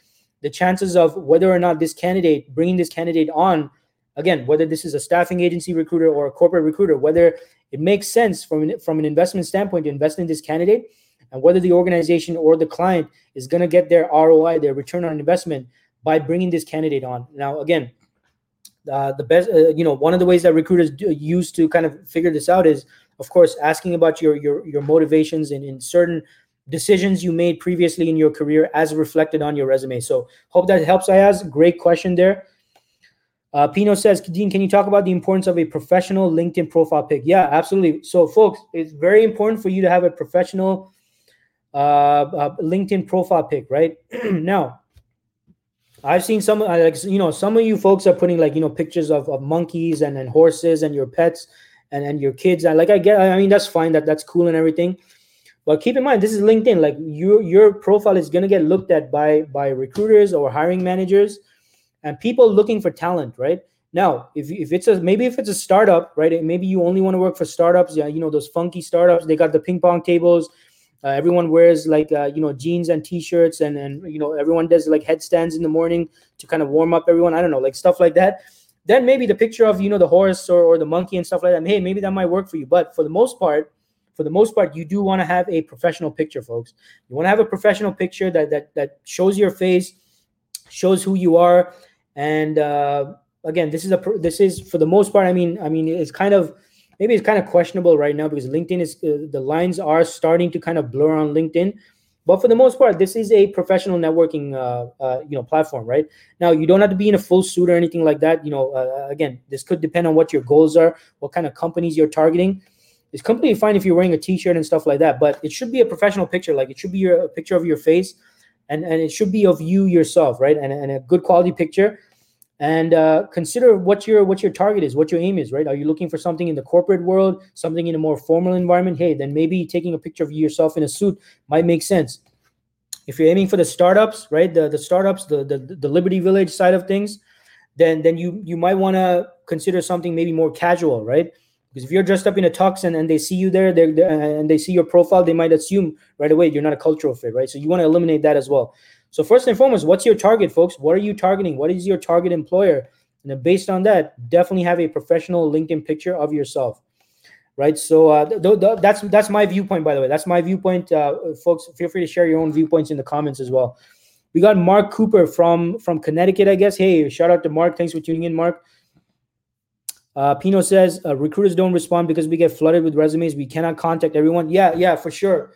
A: the chances of whether or not this candidate bringing this candidate on again whether this is a staffing agency recruiter or a corporate recruiter whether it makes sense from an, from an investment standpoint to invest in this candidate and whether the organization or the client is going to get their ROI, their return on investment, by bringing this candidate on. Now, again, uh, the best, uh, you know, one of the ways that recruiters do, use to kind of figure this out is, of course, asking about your your your motivations and in certain decisions you made previously in your career as reflected on your resume. So, hope that helps. Ayaz, great question there. Uh, Pino says, Dean, can you talk about the importance of a professional LinkedIn profile pic? Yeah, absolutely. So, folks, it's very important for you to have a professional uh, uh, LinkedIn profile pic, right? now, I've seen some like you know some of you folks are putting like you know pictures of, of monkeys and, and horses and your pets and, and your kids. And like I get, I mean that's fine, that that's cool and everything. But keep in mind, this is LinkedIn. Like your your profile is gonna get looked at by by recruiters or hiring managers and people looking for talent, right? Now, if, if it's a maybe if it's a startup, right? Maybe you only want to work for startups. Yeah, you know those funky startups. They got the ping pong tables uh, everyone wears like uh, you know jeans and t-shirts, and and you know everyone does like headstands in the morning to kind of warm up everyone. I don't know, like stuff like that. Then maybe the picture of you know the horse or, or the monkey and stuff like that. Hey, maybe that might work for you. But for the most part, for the most part, you do want to have a professional picture, folks. You want to have a professional picture that that that shows your face, shows who you are, and uh, again, this is a this is for the most part. I mean, I mean, it's kind of maybe it's kind of questionable right now because LinkedIn is uh, the lines are starting to kind of blur on LinkedIn. But for the most part, this is a professional networking, uh, uh, you know, platform, right? Now, you don't have to be in a full suit or anything like that. You know, uh, again, this could depend on what your goals are, what kind of companies you're targeting. It's completely fine if you're wearing a T-shirt and stuff like that, but it should be a professional picture. Like it should be your, a picture of your face, and and it should be of you yourself, right? And and a good quality picture and uh, consider what your what your target is what your aim is right? Are you looking for something in the corporate world something in a more formal environment? Hey then maybe taking a picture of yourself in a suit might make sense. If you're aiming for the startups right the, the startups the, the the liberty village side of things then then you you might want to consider something maybe more casual right? Because if you're dressed up in a tux and, and they see you there they're, they're, and they see your profile they might assume right away you're not a cultural fit right? So you want to eliminate that as well so first and foremost, what's your target, folks? What are you targeting? What is your target employer? And then based on that, definitely have a professional LinkedIn picture of yourself, right? So uh, th- th- that's that's my viewpoint, by the way. That's my viewpoint, uh, folks. Feel free to share your own viewpoints in the comments as well. We got Mark Cooper from from Connecticut, I guess. Hey, shout out to Mark. Thanks for tuning in, Mark. Uh, Pino says uh, recruiters don't respond because we get flooded with resumes. We cannot contact everyone. Yeah, yeah, for sure.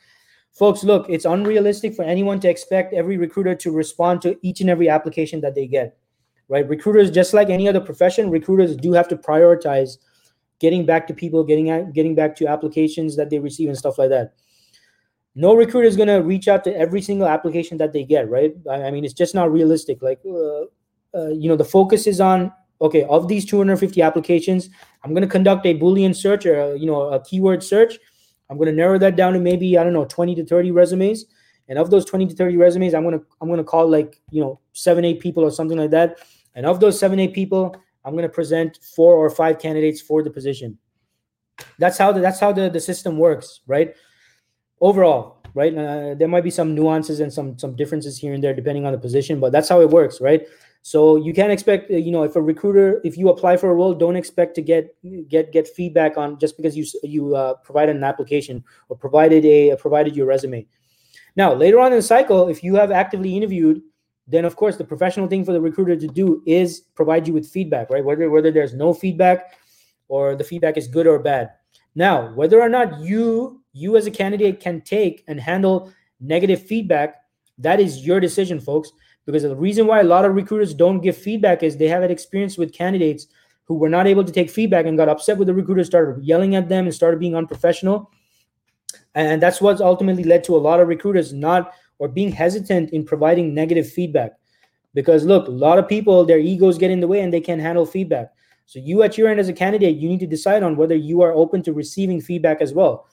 A: Folks, look, it's unrealistic for anyone to expect every recruiter to respond to each and every application that they get, right? Recruiters, just like any other profession, recruiters do have to prioritize getting back to people, getting at, getting back to applications that they receive and stuff like that. No recruiter is gonna reach out to every single application that they get, right? I, mean, it's just not realistic. Like, uh, uh, you know, the focus is on okay, of these 250 applications, I'm gonna conduct a Boolean search or you know a keyword search I'm going to narrow that down to maybe I don't know 20 to 30 resumes. And of those 20 to 30 resumes, I'm gonna I'm gonna call like you know seven eight people or something like that. And of those seven eight people, I'm gonna present four or five candidates for the position. That's how the, that's how the, the system works, right? Overall, right? Uh, there might be some nuances and some some differences here and there depending on the position, but that's how it works, right? So you can't expect, uh, you know, if a recruiter, if you apply for a role, don't expect to get get get feedback on just because you you uh, provided an application or provided a provided your resume. Now later on in the cycle, if you have actively interviewed, then of course the professional thing for the recruiter to do is provide you with feedback, right? Whether whether there's no feedback or the feedback is good or bad. Now whether or not you you as a candidate can take and handle negative feedback, that is your decision, folks because the reason why a lot of recruiters don't give feedback is they have an experience with candidates who were not able to take feedback and got upset with the recruiter, started yelling at them and started being unprofessional. And that's what's ultimately led to a lot of recruiters not or being hesitant in providing negative feedback. Because look, a lot of people, their egos get in the way and they can't handle feedback. So you at your end as a candidate, you need to decide on whether you are open to receiving feedback as well.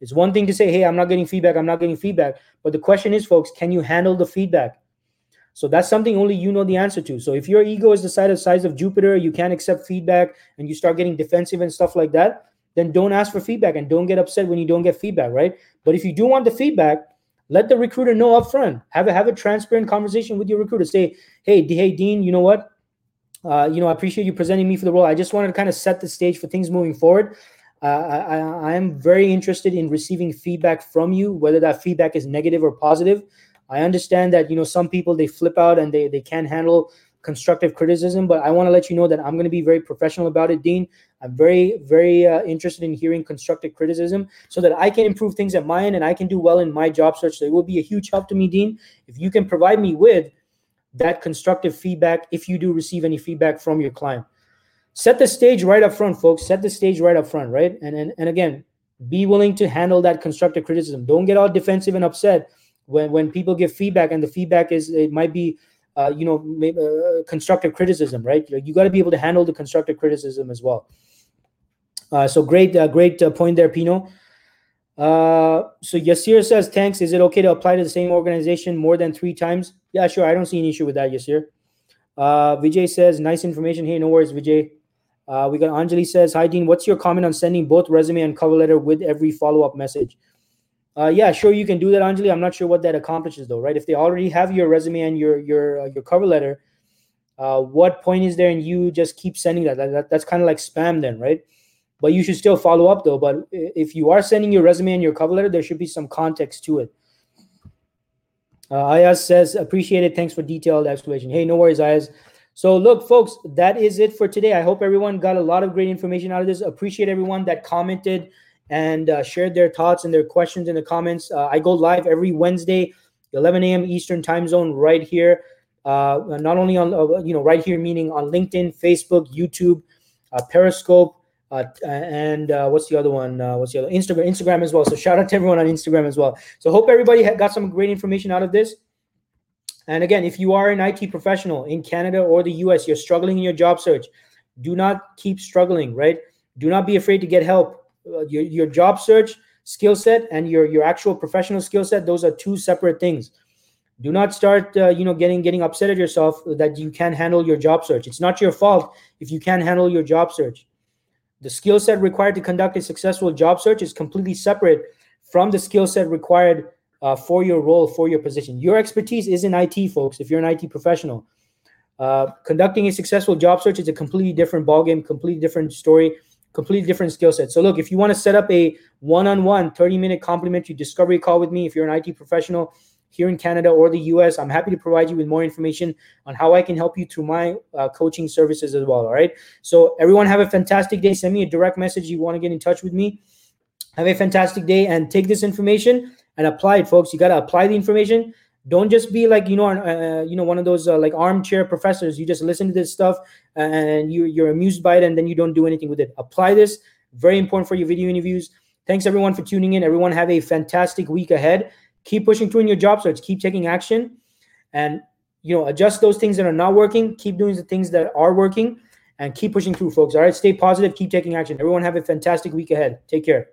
A: It's one thing to say, hey, I'm not getting feedback, I'm not getting feedback. But the question is, folks, can you handle the feedback? So that's something only you know the answer to. So if your ego is the size, of, size of Jupiter, you can't accept feedback, and you start getting defensive and stuff like that, then don't ask for feedback and don't get upset when you don't get feedback, right? But if you do want the feedback, let the recruiter know upfront. Have a have a transparent conversation with your recruiter. Say, hey, hey, Dean, you know what? Uh, you know, I appreciate you presenting me for the role. I just wanted to kind of set the stage for things moving forward. Uh, I, I am very interested in receiving feedback from you, whether that feedback is negative or positive. I understand that you know some people they flip out and they they can't handle constructive criticism, but I want to let you know that I'm going to be very professional about it, Dean. I'm very very uh, interested in hearing constructive criticism so that I can improve things at my end and I can do well in my job search. So it will be a huge help to me, Dean, if you can provide me with that constructive feedback if you do receive any feedback from your client. Set the stage right up front, folks. Set the stage right up front, right? And and, and again, be willing to handle that constructive criticism. Don't get all defensive and upset when when people give feedback and the feedback is it might be uh, you know maybe, uh, constructive criticism right? You, you got to be able to handle the constructive criticism as well. Uh, so great uh, great uh, point there pino. Uh, so yasir says thanks. Is it okay to apply to the same organization more than three times? Yeah sure. I don't see an issue with that yasir. Vijay says nice information hey no worries vijay. We got anjali says hi dean. What's your comment on sending both resume and cover letter with every follow-up message uh, yeah, sure, you can do that, Anjali. I'm not sure what that accomplishes, though, right? If they already have your resume and your your uh, your cover letter, uh, what point is there in you just keep sending that? that, that that's kind of like spam, then, right? But you should still follow up, though. But if you are sending your resume and your cover letter, there should be some context to it. Uh, Ayaz says, appreciate it. Thanks for detailed explanation. Hey, no worries, Ayaz. So, look, folks, that is it for today. I hope everyone got a lot of great information out of this. Appreciate everyone that commented and uh, shared their thoughts and their questions in the comments. Uh, I go live every Wednesday, 11 a.m. Eastern time zone, right here. Uh, not only on uh, you know right here, meaning on LinkedIn, Facebook, YouTube, uh, Periscope, uh, and what's the other one? what's the other Instagram? Instagram as well. So shout out to everyone on Instagram as well. So hope everybody got some great information out of this. And again, if you are an IT professional in Canada or the US, you're struggling in your job search, do not keep struggling, right? Do not be afraid to get help your, your job search skill set and your your actual professional skill set those are two separate things. Do not start uh, you know getting getting upset at yourself that you can't handle your job search. It's not your fault if you can't handle your job search. The skill set required to conduct a successful job search is completely separate from the skill set required uh, for your role for your position. Your expertise is in it folks if you're an IT professional. Uh, conducting a successful job search is a completely different ballgame completely different story completely different skill set. So look, if you want to set up a one-on-one 30-minute complimentary discovery call with me, if you're an IT professional, here in Canada or the US, I'm happy to provide you with more information on how I can help you through my uh, coaching services as well. All right. So, everyone, have a fantastic day. Send me a direct message. If you want to get in touch with me. Have a fantastic day and take this information and apply it, folks. You got to apply the information. Don't just be like you know, uh, you know, one of those uh, like armchair professors. You just listen to this stuff and you you're amused by it, and then you don't do anything with it. Apply this. Very important for your video interviews. Thanks everyone for tuning in. Everyone have a fantastic week ahead. Keep pushing through in your job search. Keep taking action, and you know, adjust those things that are not working. Keep doing the things that are working, and keep pushing through, folks. All right, stay positive. Keep taking action. Everyone have a fantastic week ahead. Take care.